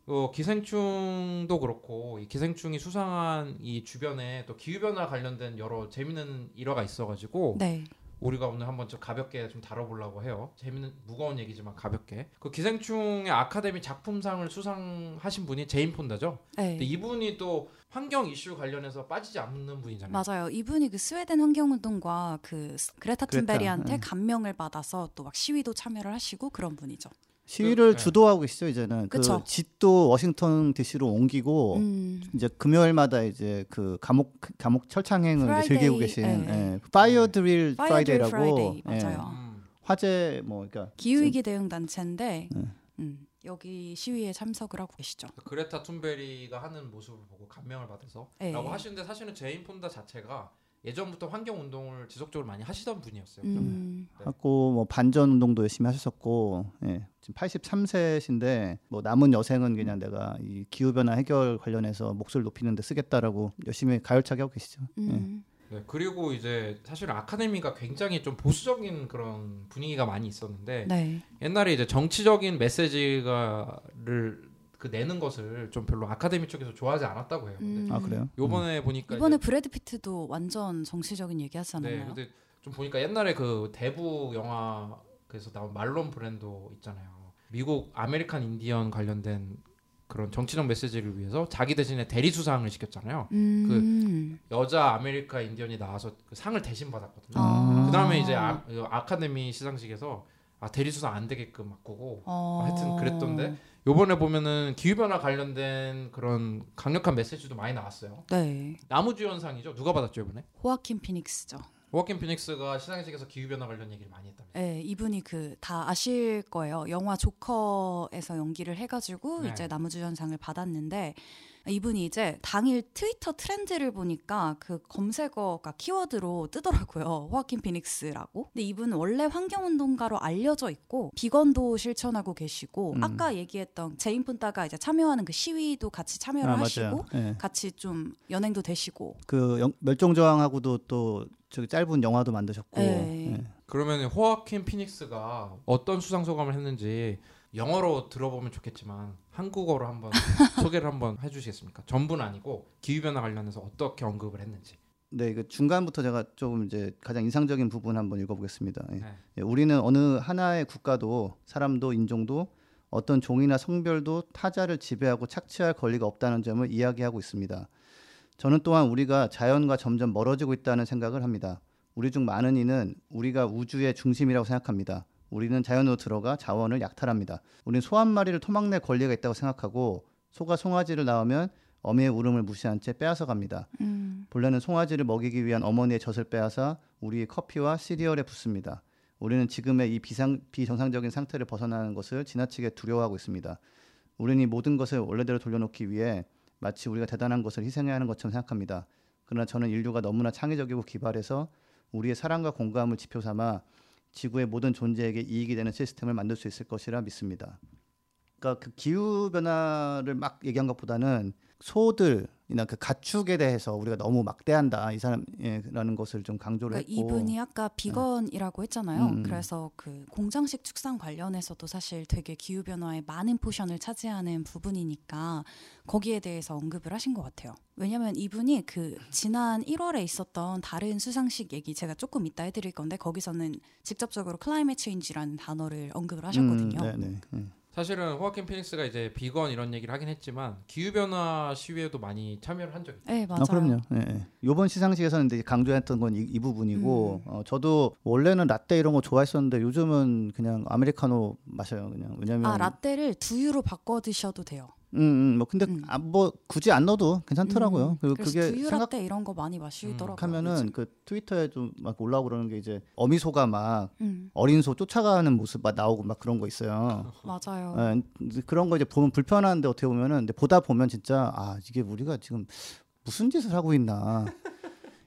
어, 기생충도 그렇고 이 기생충이 수상한 이 주변에 또 기후 변화 관련된 여러 재밌는 일화가 있어가지고 네. 우리가 오늘 한번 좀 가볍게 좀 다뤄보려고 해요. 재밌는 무거운 얘기지만 가볍게. 그 기생충의 아카데미 작품상을 수상하신 분이 제인 폰다죠. 네. 근데 이분이 또 환경 이슈 관련해서 빠지지 않는 분이잖아요. 맞아요. 이분이 그 스웨덴 환경운동가 그 그레타, 툰베리한테 네. 감명을 받아서 또 막 시위도 참여를 하시고 그런 분이죠. 시위를 네. 주도하고 계시죠 이제는 그쵸. 근거지도 워싱턴 DC로 옮기고 음. 이제 금요일마다 이제 그 감옥 감옥 철창행을 이제 즐기고 Friday, 계신 예. 예. Fire Drill Fire Drill Friday라고 Friday, 예. 맞아요. 음. 화재 뭐 그러니까 기후 위기 대응 단체인데 네. 음, 여기 시위에 참석을 하고 계시죠. 그레타 툰베리가 하는 모습을 보고 감명을 받아서 네. 라고 하시는데 사실은 제인 폰다 자체가 예전부터 환경 운동을 지속적으로 많이 하시던 분이었어요. 음, 네. 하고 뭐 반전 운동도 열심히 하셨었고 예. 지금 83세신데 뭐 남은 여생은 그냥 내가 이 기후 변화 해결 관련해서 목소리를 높이는 데 쓰겠다라고 열심히 가열차게 하고 계시죠. 예. 음. 네, 그리고 이제 사실 아카데미가 굉장히 좀 보수적인 그런 분위기가 많이 있었는데 네. 옛날에 이제 정치적인 메시지가를 그 내는 것을 좀 별로 아카데미 쪽에서 좋아하지 않았다고 해요. 근데 음. 아 그래요? 요번에 보니까 이번에 브래드 피트도 완전 정치적인 얘기 하지 네, 않았나요? 근데 좀 보니까 옛날에 그 대부 영화 그래서 나온 말론 브랜도 있잖아요. 미국 아메리칸 인디언 관련된 그런 정치적 메시지를 위해서 자기 대신에 대리 수상을 시켰잖아요. 음. 여자 아메리카 인디언이 나와서 그 상을 대신 받았거든요. 아. 그 다음에 이제 아, 카데미 시상식에서 아, 대리 수상 안 되게끔 바꾸고 어. 하여튼 그랬던데 요번에 보면은 기후 변화 관련된 그런 강력한 메시지도 많이 나왔어요. 네. 남우주연상이죠. 누가 받았죠 이번에? 호아킨 피닉스죠. 호아킨 피닉스가 시상식에서 기후 변화 관련 얘기를 많이 했다며. 네, 이분이 그 다 아실 거예요. 영화 조커에서 연기를 해가지고 네. 이제 남우주연상을 받았는데 이분이 이제 당일 트위터 트렌드를 보니까 그 검색어가 키워드로 뜨더라고요. [LAUGHS] 호아킨 피닉스라고. 근데 이분은 원래 환경운동가로 알려져 있고 비건도 실천하고 계시고 음. 아까 얘기했던 제인 폰다가 이제 참여하는 그 시위도 같이 참여를 아 하시고. 예. 같이 좀 연행도 되시고. 그 영- 멸종저항하고도 또 저기 짧은 영화도 만드셨고. 네. 예. 그러면 호아킨 피닉스가 어떤 수상 소감을 했는지 영어로 들어보면 좋겠지만 한국어로 한번 [LAUGHS] 소개를 한번 해주시겠습니까? 전부는 아니고 기후 변화 관련해서 어떻게 언급을 했는지. 네, 그 중간부터 제가 조금 이제 가장 인상적인 부분 한번 읽어보겠습니다. 예. 네. 예, 우리는 어느 하나의 국가도 사람도 인종도 어떤 종이나 성별도 타자를 지배하고 착취할 권리가 없다는 점을 이야기하고 있습니다. 저는 또한 우리가 자연과 점점 멀어지고 있다는 생각을 합니다. 우리 중 많은 이는 우리가 우주의 중심이라고 생각합니다. 우리는 자연으로 들어가 자원을 약탈합니다. 우리는 소 한 마리를 토막낼 권리가 있다고 생각하고 소가 송아지를 낳으면 어미의 울음을 무시한 채 빼앗아 갑니다. 음. 본래는 송아지를 먹이기 위한 어머니의 젖을 빼앗아 우리의 커피와 시리얼에 붓습니다. 우리는 지금의 이 비상, 비정상적인 상태를 벗어나는 것을 지나치게 두려워하고 있습니다. 우리는 이 모든 것을 원래대로 돌려놓기 위해 마치 우리가 대단한 것을 희생해야 하는 것처럼 생각합니다. 그러나 저는 인류가 너무나 창의적이고 기발해서 우리의 사랑과 공감을 지표 삼아 지구의 모든 존재에게 이익이 되는 시스템을 만들 수 있을 것이라 믿습니다. 그러니까 그 기후 변화를 막 얘기한 것보다는 소들이나 그 가축에 대해서 우리가 너무 막대한다 이 사람이라는 것을 좀 강조를 그러니까 했고 이분이 아까 비건이라고 했잖아요. 음. 그래서 그 공장식 축산 관련해서도 사실 되게 기후 변화에 많은 포션을 차지하는 부분이니까 거기에 대해서 언급을 하신 것 같아요. 왜냐하면 이분이 그 지난 1월에 있었던 다른 수상식 얘기 제가 조금 이따 해드릴 건데 거기서는 직접적으로 climate change라는 단어를 언급을 하셨거든요. 음, 네, 네. 네. 사실은 호아킨 피닉스가 이제 비건 이런 얘기를 하긴 했지만 기후 변화 시위에도 많이 참여를 한 적이 있어요. 네, 맞아요. 아, 그럼요. 예, 예. 이번 시상식에서는 이제 강조했던 건 이 부분이고 음. 어, 저도 원래는 라떼 이런 거 좋아했었는데 요즘은 그냥 아메리카노 마셔요. 그냥 왜냐면 아 라떼를 두유로 바꿔 드셔도 돼요. 음, 음, 뭐 근데 음. 아, 뭐 굳이 안 넣어도 괜찮더라고요. 음, 그리고 그게 두유 생각 라떼 이런 거 많이 마시더라고요. 하면은 그 트위터에 좀 막 올라오고 그러는 게 이제 어미소가 막 음, 어린 소 쫓아가는 모습 막 나오고 막 그런 거 있어요. [LAUGHS] 맞아요. 예, 근데 그런 거 이제 보면 불편한데 어떻게 보면은 근데 보다 보면 진짜 아 이게 우리가 지금 무슨 짓을 하고 있나. [LAUGHS]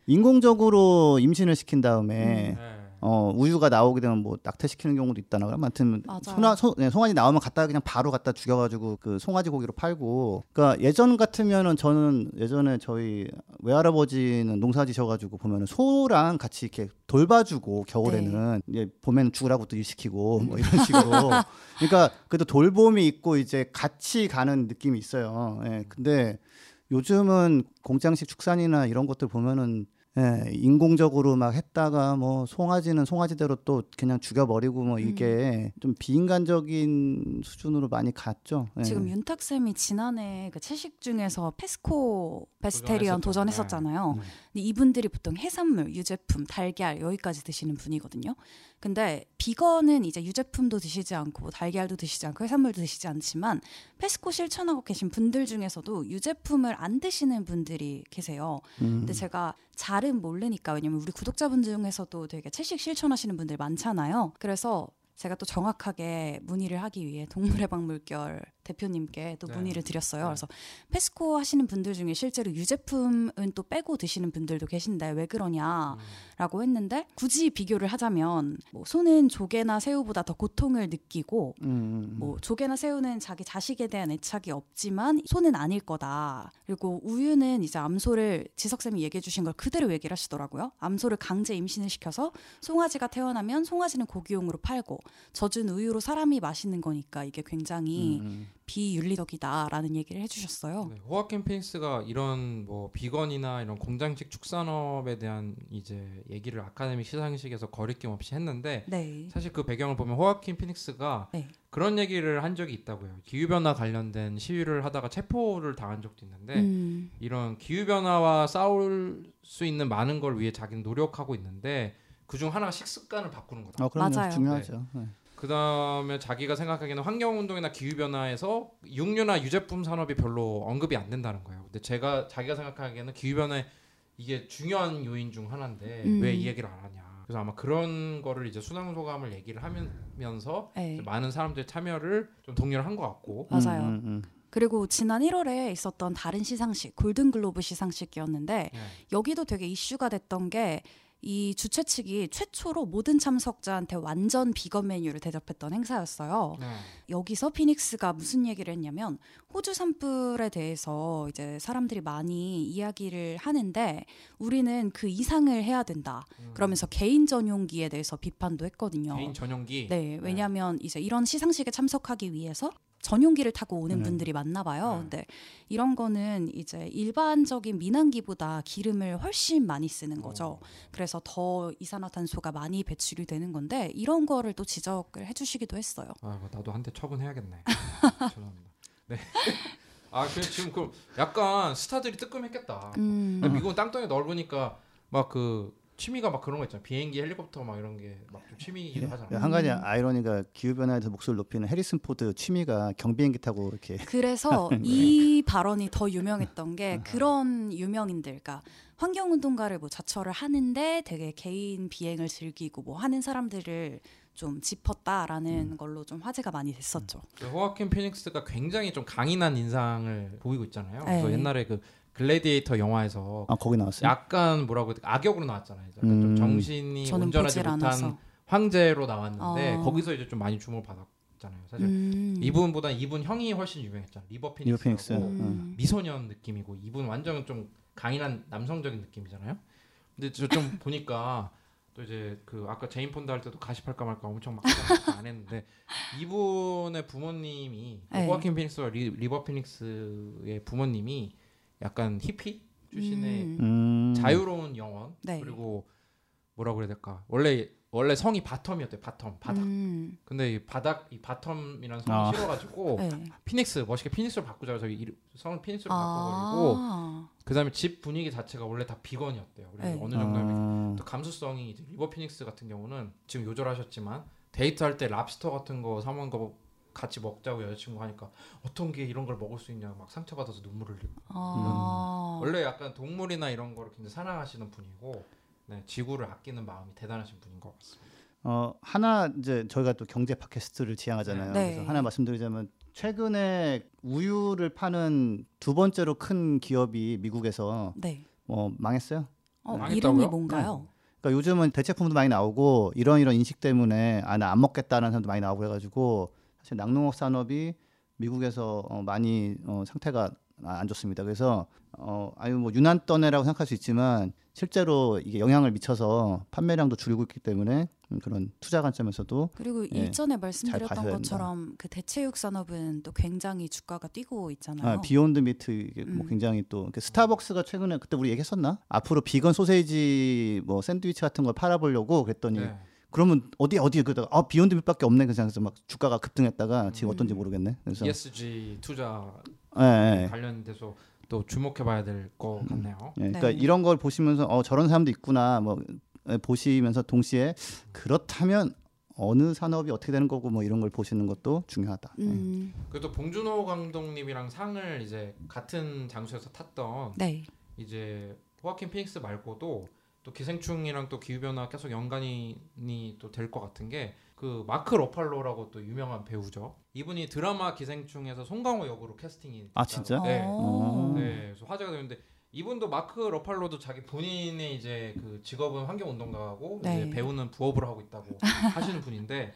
인공적으로 임신을 시킨 다음에 네. 어 우유가 나오게 되면 뭐 낙태시키는 경우도 있다나 아무튼. 소나 소, 네, 송아지 나오면 갖다 그냥 바로 갖다 죽여가지고 그 송아지 고기로 팔고 그러니까 예전 같으면은 저는 예전에 저희 외할아버지는 농사 지셔가지고 보면은 소랑 같이 이렇게 돌봐주고 겨울에는 이제 봄에는 죽으라고 또 일시키고 뭐 이런 식으로 [LAUGHS] 그러니까 그래도 돌봄이 있고 이제 같이 가는 느낌이 있어요. 예 근데 요즘은 공장식 축산이나 이런 것들 보면은 예, 인공적으로 막 했다가 뭐 송아지는 송아지대로 또 그냥 죽여버리고 뭐 이게 좀 비인간적인 수준으로 많이 갔죠. 예. 지금 윤탁 쌤이 지난해 그 채식 중에서 페스코 베스테리언. 도전했었잖아요. 네. 근데 이분들이 보통 해산물, 유제품, 달걀 여기까지 드시는 분이거든요. 근데 비건은 이제 유제품도 드시지 않고 뭐 달걀도 드시지 않고 해산물도 드시지 않지만 페스코 실천하고 계신 분들 중에서도 유제품을 안 드시는 분들이 계세요. 음. 근데 제가 잘은 모르니까 왜냐면 우리 구독자분 중에서도 되게 채식 실천하시는 분들 많잖아요. 그래서 제가 또 정확하게 문의를 하기 위해 동물의 박물결 대표님께 또 네. 문의를 드렸어요. 네. 그래서 페스코 하시는 분들 중에 실제로 유제품은 또 빼고 드시는 분들도 계신데 왜 그러냐라고 했는데 굳이 비교를 하자면 뭐 소는 조개나 새우보다 더 고통을 느끼고 음, 음, 뭐 조개나 새우는 자기 자식에 대한 애착이 없지만 소는 아닐 거다. 그리고 우유는 이제 암소를 지석쌤이 얘기해 주신 걸 그대로 얘기를 하시더라고요. 암소를 강제 임신을 시켜서 송아지가 태어나면 송아지는 고기용으로 팔고 젖은 우유로 사람이 마시는 거니까 이게 굉장히 음, 비윤리적이다라는 얘기를 해주셨어요. 네, 호아킨 피닉스가 이런 뭐 비건이나 이런 공장식 축산업에 대한 이제 얘기를 아카데미 시상식에서 거리낌 없이 했는데 네. 사실 그 배경을 보면 호아킨 피닉스가 네. 그런 얘기를 한 적이 있다고요. 기후 변화 관련된 시위를 하다가 체포를 당한 적도 있는데 음, 이런 기후 변화와 싸울 수 있는 많은 걸 위해 자기는 노력하고 있는데 그중 하나가 식습관을 바꾸는 거다. 어, 그럼요. 맞아요. 중요하죠. 네. 그 다음에 자기가 생각하기에는 환경 운동이나 기후 변화에서 육류나 유제품 산업이 별로 언급이 안 된다는 거예요. 근데 제가 자기가 생각하기에는 기후 변화 이게 중요한 요인 중 하나인데 음. 왜이 얘기를 안 하냐. 그래서 아마 그런 거를 이제 수능 소감을 얘기를 하면서 네. 많은 사람들의 참여를 좀 독려를 한 것 같고 맞아요. 음, 음, 음. 그리고 지난 1월에 있었던 다른 시상식, 골든글로브 시상식이었는데 네. 여기도 되게 이슈가 됐던 게 이 주최 측이 최초로 모든 참석자한테 완전 비건 메뉴를 대접했던 행사였어요. 네. 여기서 피닉스가 무슨 얘기를 했냐면 호주 산불에 대해서 이제 사람들이 많이 이야기를 하는데 우리는 그 이상을 해야 된다. 음. 그러면서 개인 전용기에 대해서 비판도 했거든요. 개인 전용기 네, 왜냐하면 이제 이런 시상식에 참석하기 위해서 전용기를 타고 오는 네. 분들이 많나 봐요. 네. 근데 이런 거는 이제 일반적인 민항기보다 기름을 훨씬 많이 쓰는 거죠. 어. 그래서 더 이산화탄소가 많이 배출이 되는 건데 이런 거를 또 지적을 해주시기도 했어요. 아, 뭐 나도 한 대 처분해야겠네. [LAUGHS] 죄송합니다. 네. 아, 그 지금 그 약간 스타들이 뜨끔했겠다. 음, 미국은 땅덩이 넓으니까 막그 취미가 막 그런 거 있잖아. 비행기, 헬리콥터 막 이런 게 막 좀 취미이기도 하잖아. 한 가지 음. 아이러니가 기후 변화에서 목소리를 높이는 해리슨 포드 취미가 경비행기 타고 이렇게 그래서 [LAUGHS] 네. 이 발언이 더 유명했던 게 [LAUGHS] 그런 유명인들, 그러니까 환경 운동가를 뭐 자처를 하는데 되게 개인 비행을 즐기고 뭐 하는 사람들을 좀 짚었다라는 음. 걸로 좀 화제가 많이 됐었죠. 그 호아킨 피닉스가 굉장히 좀 강인한 인상을 보이고 있잖아요. 네. 그래서 옛날에 그 글래디에이터 영화에서 아 거기 나왔어요. 약간 뭐라고 해야? 악역으로 나왔잖아요. 약간 음. 좀 정신이 온전하지 못한 않아서. 황제로 나왔는데 어. 거기서 이제 좀 많이 주목을 받았잖아요. 사실 음. 이분보다 이분 형이 훨씬 유명했잖아요. 리버 피닉스. 음. 미소년 느낌이고 이분 완전 좀 강인한 남성적인 느낌이잖아요. 근데 저 좀 [LAUGHS] 보니까 또 이제 그 아까 제인 폰다 할 때도 가십할까 말까 엄청 막 안 했는데 이분의 부모님이 그 네. 호아킨 피닉스와 리, 리버 피닉스의 부모님이 약간 히피 출신의 음. 음. 자유로운 영혼 네. 그리고 뭐라고 그래야 될까 원래 원래 성이 Bottom이었대요 Bottom 바닥 음. 근데 이 바닥 이 Bottom이라는 성이 아. 싫어가지고 [LAUGHS] 네. 피닉스 멋있게 피닉스로 바꾸자고 저희 이름- 성을 피닉스로 바꿔버리고 아. 그다음에 집 분위기 자체가 원래 다 비건이었대요. 그래서 네. 어느 정도면 아, 또 감수성이 이제 리버 피닉스 같은 경우는 지금 요절하셨지만 데이트할 때 랍스터 같은 거 사 먹은 거 같이 먹자고 여자친구 하니까 어떻게 이런 걸 먹을 수 있냐 막 상처받아서 눈물을 흘리고 아. 원래 약간 동물이나 이런 거를 굉장히 사랑하시는 분이고 네, 지구를 아끼는 마음이 대단하신 분인 것 같습니다. 어 하나 이제 저희가 또 경제 팟캐스트를 지향하잖아요. 네. 그래서 하나 말씀드리자면 최근에 우유를 파는 두 번째로 큰 기업이 미국에서 네. 어 망했어요. 어, 망했다고요? 이름이 뭔가요? 그러니까 요즘은 대체품도 많이 나오고 이런 이런 인식 때문에 아 나 안 먹겠다는 사람도 많이 나오고 해가지고 낙농업 산업이 미국에서 어, 많이 어, 상태가 안 좋습니다. 그래서 어 아유 뭐 유난 떠네라고 생각할 수 있지만 실제로 이게 영향을 미쳐서 판매량도 줄고 있기 때문에 음, 그런 투자 관점에서도 그리고 예, 일전에 잘 말씀드렸던. 것처럼 그 대체육 산업은 또 굉장히 주가가 뛰고 있잖아요. 아, Beyond Meat 이게 뭐 음. 굉장히 또그 스타벅스가 최근에 그때 우리 얘기했었나? 앞으로 비건 소세지 뭐 샌드위치 같은 걸 팔아보려고 그랬더니 네. 그러면 어디 어디 그러다가 아 Beyond Meat밖에 없네 그래서 막 주가가 급등했다가 지금 음. 어떤지 모르겠네. 그래서 ESG 투자 예, 예. 관련돼서 또 주목해봐야 될 것 같네요. 예, 그러니까 네. 이런 걸 보시면서 어 저런 사람도 있구나 뭐 예, 보시면서 동시에 그렇다면 어느 산업이 어떻게 되는 거고 뭐 이런 걸 보시는 것도 중요하다. 예. 음, 그래도 봉준호 감독님이랑 상을 이제 같은 장소에서 탔던 네. 이제 호아킨 피닉스 말고도 또 기생충이랑 또 기후 변화 계속 연관이 또 될 것 같은 게 그 마크 러팔로라고 또 유명한 배우죠. 이분이 드라마 기생충에서 송강호 역으로 캐스팅이 아. 진짜? 네. 어. 네, 그래서 화제가 되는데 이분도 마크 러팔로도 자기 본인의 이제 그 직업은 환경 운동가고 네. 이제 배우는 부업을 하고 있다고 [LAUGHS] 하시는 분인데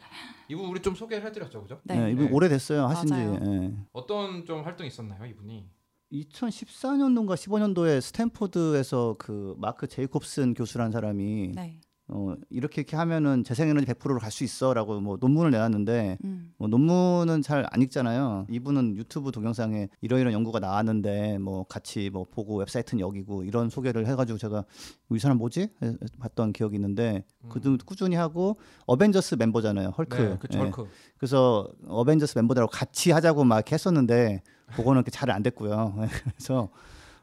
이분 우리 좀 소개를 해드렸죠, 그죠? 네, 네. 이분 네. 오래됐어요 하신지. 맞아요. 예. 어떤 좀 활동이 있었나요, 이분이? 2014년도인가 15년도에 스탠포드에서 그 마크 제이콥슨 교수라는 사람이 네. 어, 이렇게 이렇게 하면은 재생에너지 100%로 갈 수 있어라고 뭐 논문을 내놨는데 음. 뭐 논문은 잘 안 읽잖아요. 이분은 유튜브 동영상에 이러이런 연구가 나왔는데 뭐 같이 뭐 보고 웹사이트는 여기고 이런 소개를 해가지고 제가 이 사람 뭐지? 해- 봤던 기억이 있는데 그등 꾸준히 하고 어벤져스 멤버잖아요. 헐크. 네, 그쵸, 예. 헐크. 그래서 어벤져스 멤버들하고 같이 하자고 막 했었는데 그거는 이렇게 잘안 됐고요. [LAUGHS] 그래서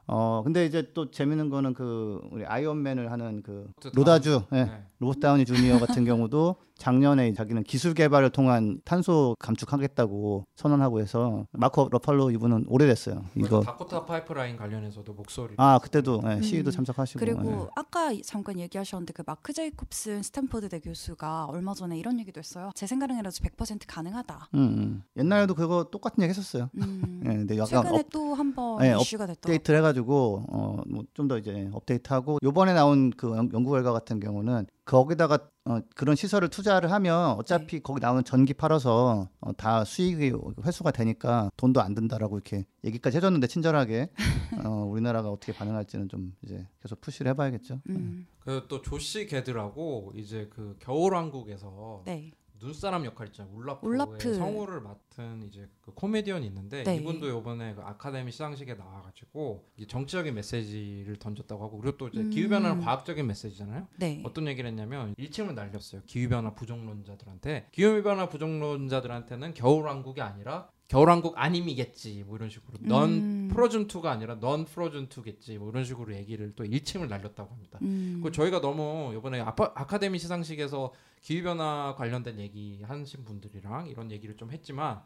어 근데 이제 또 재밌는 거는 그 우리 아이언맨을 하는 그 로다주 예. 네. 로버트 다우니 주니어 같은 경우도 작년에 자기는 기술 개발을 통한 탄소 감축하겠다고 선언하고 해서 마크 러팔로 이분은 오래됐어요. 이거 다코타 파이프라인 관련해서도 목소리. 아 그때도 예, 시위도 음. 참석하시고 그리고 예. 아까 잠깐 얘기하셨는데 그 마크 제이콥슨 스탠포드대 교수가 얼마 전에 이런 얘기도 했어요. 제 생각에라도 100% 가능하다. 음, 음. 옛날에도 그거 똑같은 얘기 했었어요. 음. [LAUGHS] 예, 근데 약간 최근에 또 한번 네, 이슈가 됐더라고요. 업데이트를 해가지고 어 뭐 좀 더 이제 업데이트하고 요번에 나온 그 연- 연구 결과 같은 경우는 거기다가 어, 그런 시설을 투자를 하면 어차피 네. 거기 나오는 전기 팔아서 어, 다 수익이 회수가 되니까 돈도 안 든다라고 이렇게 얘기까지 해줬는데 친절하게 [LAUGHS] 어, 우리나라가 어떻게 반응할지는 좀 이제 계속 푸시를 해봐야겠죠. 음. 그또 조시 게드라고 이제 그 겨울왕국에서 네. 눈사람 역할 있잖아요. 울라프의 울라프. 성우를 맡은 이제 그 코미디언이 있는데 네. 이분도 요번에 그 아카데미 시상식에 나와가지고 정치적인 메시지를 던졌다고 하고 그리고 또 이제 음. 기후 변화는 과학적인 메시지잖아요. 네. 어떤 얘기를 했냐면 일침을 날렸어요. 기후 변화 부정론자들한테 기후 변화 부정론자들한테는 겨울왕국이 아니라 겨울왕국 아님이겠지 뭐 이런 식으로 넌 음. 프로즌 2가 아니라 넌 프로즌 2겠지 뭐 이런 식으로 얘기를 또 일침을 날렸다고 합니다. 음. 그 저희가 너무 이번에 아파, 아카데미 시상식에서 기후 변화 관련된 얘기 하신 분들이랑 이런 얘기를 좀 했지만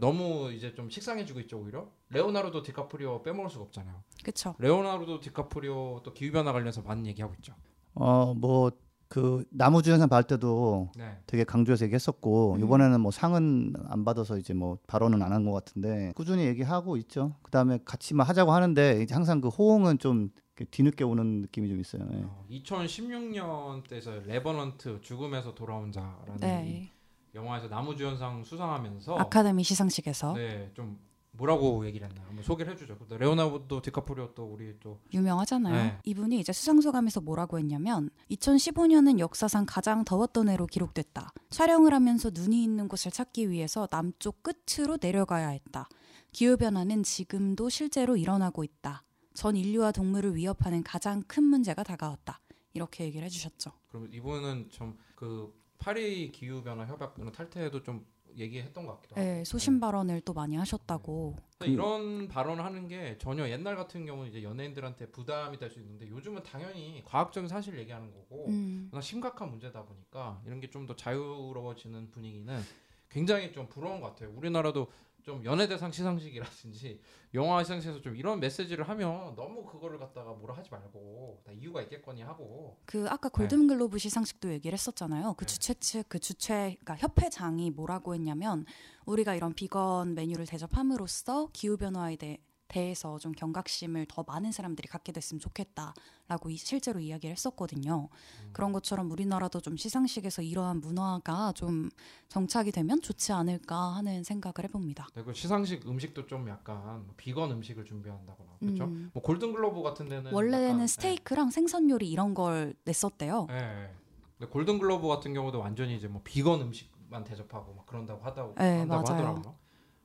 너무 이제 좀 식상해지고 있죠 오히려 레오나르도 디카프리오 빼먹을 수가 없잖아요. 그쵸. 레오나르도 디카프리오 또 기후 변화 관련해서 많은 얘기하고 있죠. 어뭐 그 남우 주연상 받을 때도 네. 되게 강조해서 얘기했었고 음. 이번에는 뭐 상은 안 받아서 이제 뭐 발언은 안 한 것 같은데 꾸준히 얘기하고 있죠. 그다음에 같이 막 하자고 하는데 이제 항상 그 호응은 좀 뒤늦게 오는 느낌이 좀 있어요. 예. 어, 2016년 때서 레버넌트 죽음에서 돌아온 자라는 이 네. 영화에서 남우주연상 수상하면서 아카데미 시상식에서 네, 좀 뭐라고 얘기를 했나 한번 소개를 해주죠. 레오나르도 디카프리오 또 우리 또 유명하잖아요. 네. 이분이 이제 수상 소감에서 뭐라고 했냐면 2015년은 역사상 가장 더웠던 해로 기록됐다. 촬영을 하면서 눈이 있는 곳을 찾기 위해서 남쪽 끝으로 내려가야 했다. 기후 변화는 지금도 실제로 일어나고 있다. 전 인류와 동물을 위협하는 가장 큰 문제가 다가왔다. 이렇게 얘기를 해주셨죠. 그럼 이분은 좀그 파리 기후 변화 협약 이런 탈퇴에도 좀 얘기했던 것 같기도 하고. 네, 소신 발언을 또 많이 하셨다고. 근데 이런 발언을 하는 게 전혀 옛날 같은 경우는 이제 연예인들한테 부담이 될 수 있는데 요즘은 당연히 과학적인 사실 얘기하는 거고 음, 심각한 문제다 보니까 이런 게 좀 더 자유로워지는 분위기는 굉장히 좀 부러운 것 같아요. 우리나라도 좀 연예대상 시상식이라든지 영화 시상식에서 좀 이런 메시지를 하면 너무 그거를 갖다가 뭐라 하지 말고 다 이유가 있겠거니 하고 그 아까 골든글로브 시상식도 얘기를 했었잖아요. 그 네. 주최 측, 그 주최, 그러니까 협회장이 뭐라고 했냐면 우리가 이런 비건 메뉴를 대접함으로써 기후 변화에 대해 대해서 좀 경각심을 더 많은 사람들이 갖게 됐으면 좋겠다라고 이- 실제로 이야기를 했었거든요. 음. 그런 것처럼 우리나라도 좀 시상식에서 이러한 문화가 좀 정착이 되면 좋지 않을까 하는 생각을 해봅니다. 네, 그 시상식 음식도 좀 약간 뭐 비건 음식을 준비한다거나 그렇죠. 음. 뭐 골든글로브 같은 데는 원래는 약간, 스테이크랑 생선 요리 이런 걸 냈었대요. 예, 예, 예. 근데 골든글로브 같은 경우도 완전히 이제 뭐 비건 음식만 대접하고 막 그런다고 하다고 네, 한다고 맞아요. 하더라고요.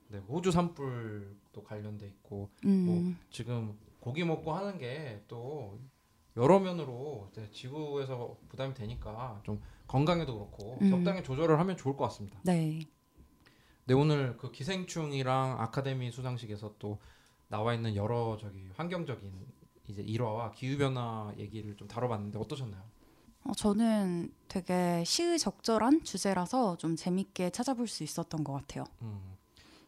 네, 호주 산불 도 관련돼 있고 음. 뭐 지금 고기 먹고 하는 게 또 여러 면으로 지구에서 부담이 되니까 좀 건강에도 그렇고 음. 적당히 조절을 하면 좋을 것 같습니다. 네. 네 오늘 그 기생충이랑 아카데미 수상식에서 또 나와 있는 여러 저기 환경적인 이제 일화와 기후 변화 얘기를 좀 다뤄봤는데 어떠셨나요? 어, 저는 되게 시의적절한 주제라서 좀 재밌게 찾아볼 수 있었던 것 같아요. 음,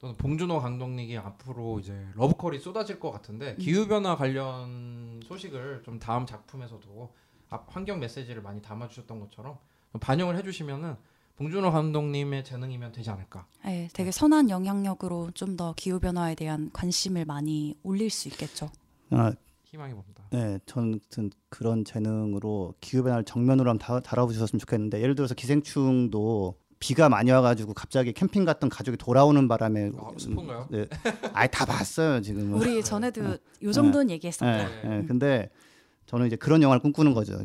또는 봉준호 감독님이 앞으로 이제 러브콜이 쏟아질 것 음. 같은데 기후 변화 관련 소식을 좀 다음 작품에서도 앞- 환경 메시지를 많이 담아 주셨던 것처럼 좀 반영을 해 주시면은 봉준호 감독님의 재능이면 되지 않을까. 네, 되게 선한 영향력으로 좀 더 기후 변화에 대한 관심을 많이 올릴 수 있겠죠. 아, 희망해 봅니다. 네, 저는 그런 재능으로 기후 변화를 정면으로 한번 다, 다뤄보셨으면 좋겠는데 예를 들어서 기생충도 비가 많이 와가지고 갑자기 캠핑 갔던 가족이 돌아오는 바람에 아, 스폰가요? 네, 아예 다 봤어요 지금은. 우리 전에도 요 정도는 얘기했었죠. 네, 네, 근데 저는 이제 그런 영화를 꿈꾸는 거죠.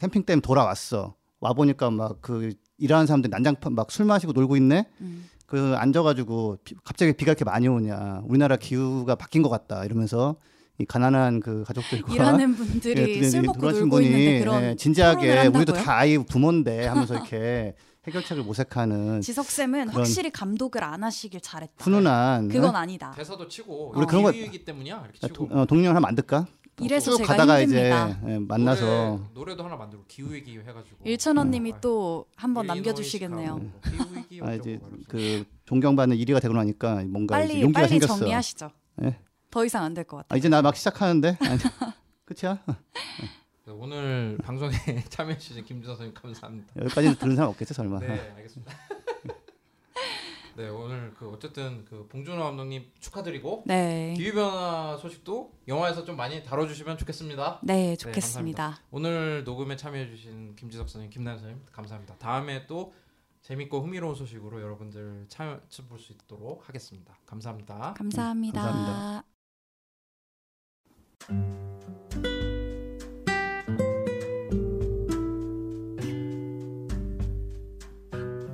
캠핑 때문에 돌아왔어. 와 보니까 막 그 일하는 사람들 난장판 막 술 마시고 놀고 있네. 음. 그 앉아가지고 비- 갑자기 비가 이렇게 많이 오냐. 우리나라 기후가 바뀐 것 같다. 이러면서 이 가난한 그 가족들과 일하는 [LAUGHS] 분들이 예, 술이 먹고 놀고 있는데 그런 예, 진지하게 우리도? 다 아이 부모인데 하면서 [LAUGHS] 이렇게 해결책을 모색하는 지석 쌤은 확실히 감독을 안 하시길 잘했다. 훈훈한 그건 아니다. 대사도 치고 우리 그런 거- 기후이기 때문이야 이렇게 예, 치고 동- 어, 하면 안 될까? 이래서 쭉 제가 가다가 힘듭니다. 이제 예, 만나서 노래, 노래 도 하나 만들고 기후위기 해가지고 일천원님이 아, 또 한번 남겨주시겠네요. 뭐 기후위기 아, 이제. 그 존경받는 1위가 되고 나니까 뭔가 이제 빨리 용기가 빨리 생겼어. 정리하시죠. 예. 더 이상 안 될 것 같아요. 아, 이제 나 막 시작하는데 아니, [LAUGHS] 끝이야? [LAUGHS] 네, 오늘 [LAUGHS] 방송에 참여해주신 김주선 선생님 감사합니다. 여기까지 들은 사람 없겠지 설마? 네, 알겠습니다. [LAUGHS] 네, 오늘 그 어쨌든 그 봉준호 감독님 축하드리고 네, 기후 변화 소식도 영화에서 좀 많이 다뤄주시면 좋겠습니다. 네 좋겠습니다. 오늘 녹음에 참여해주신 김지석 선생님, 김나연 선생님 감사합니다. 다음에 또 재밌고 흥미로운 소식으로 여러분들 참여 볼 수 있도록 하겠습니다. 감사합니다. 감사합니다. 감사합니다.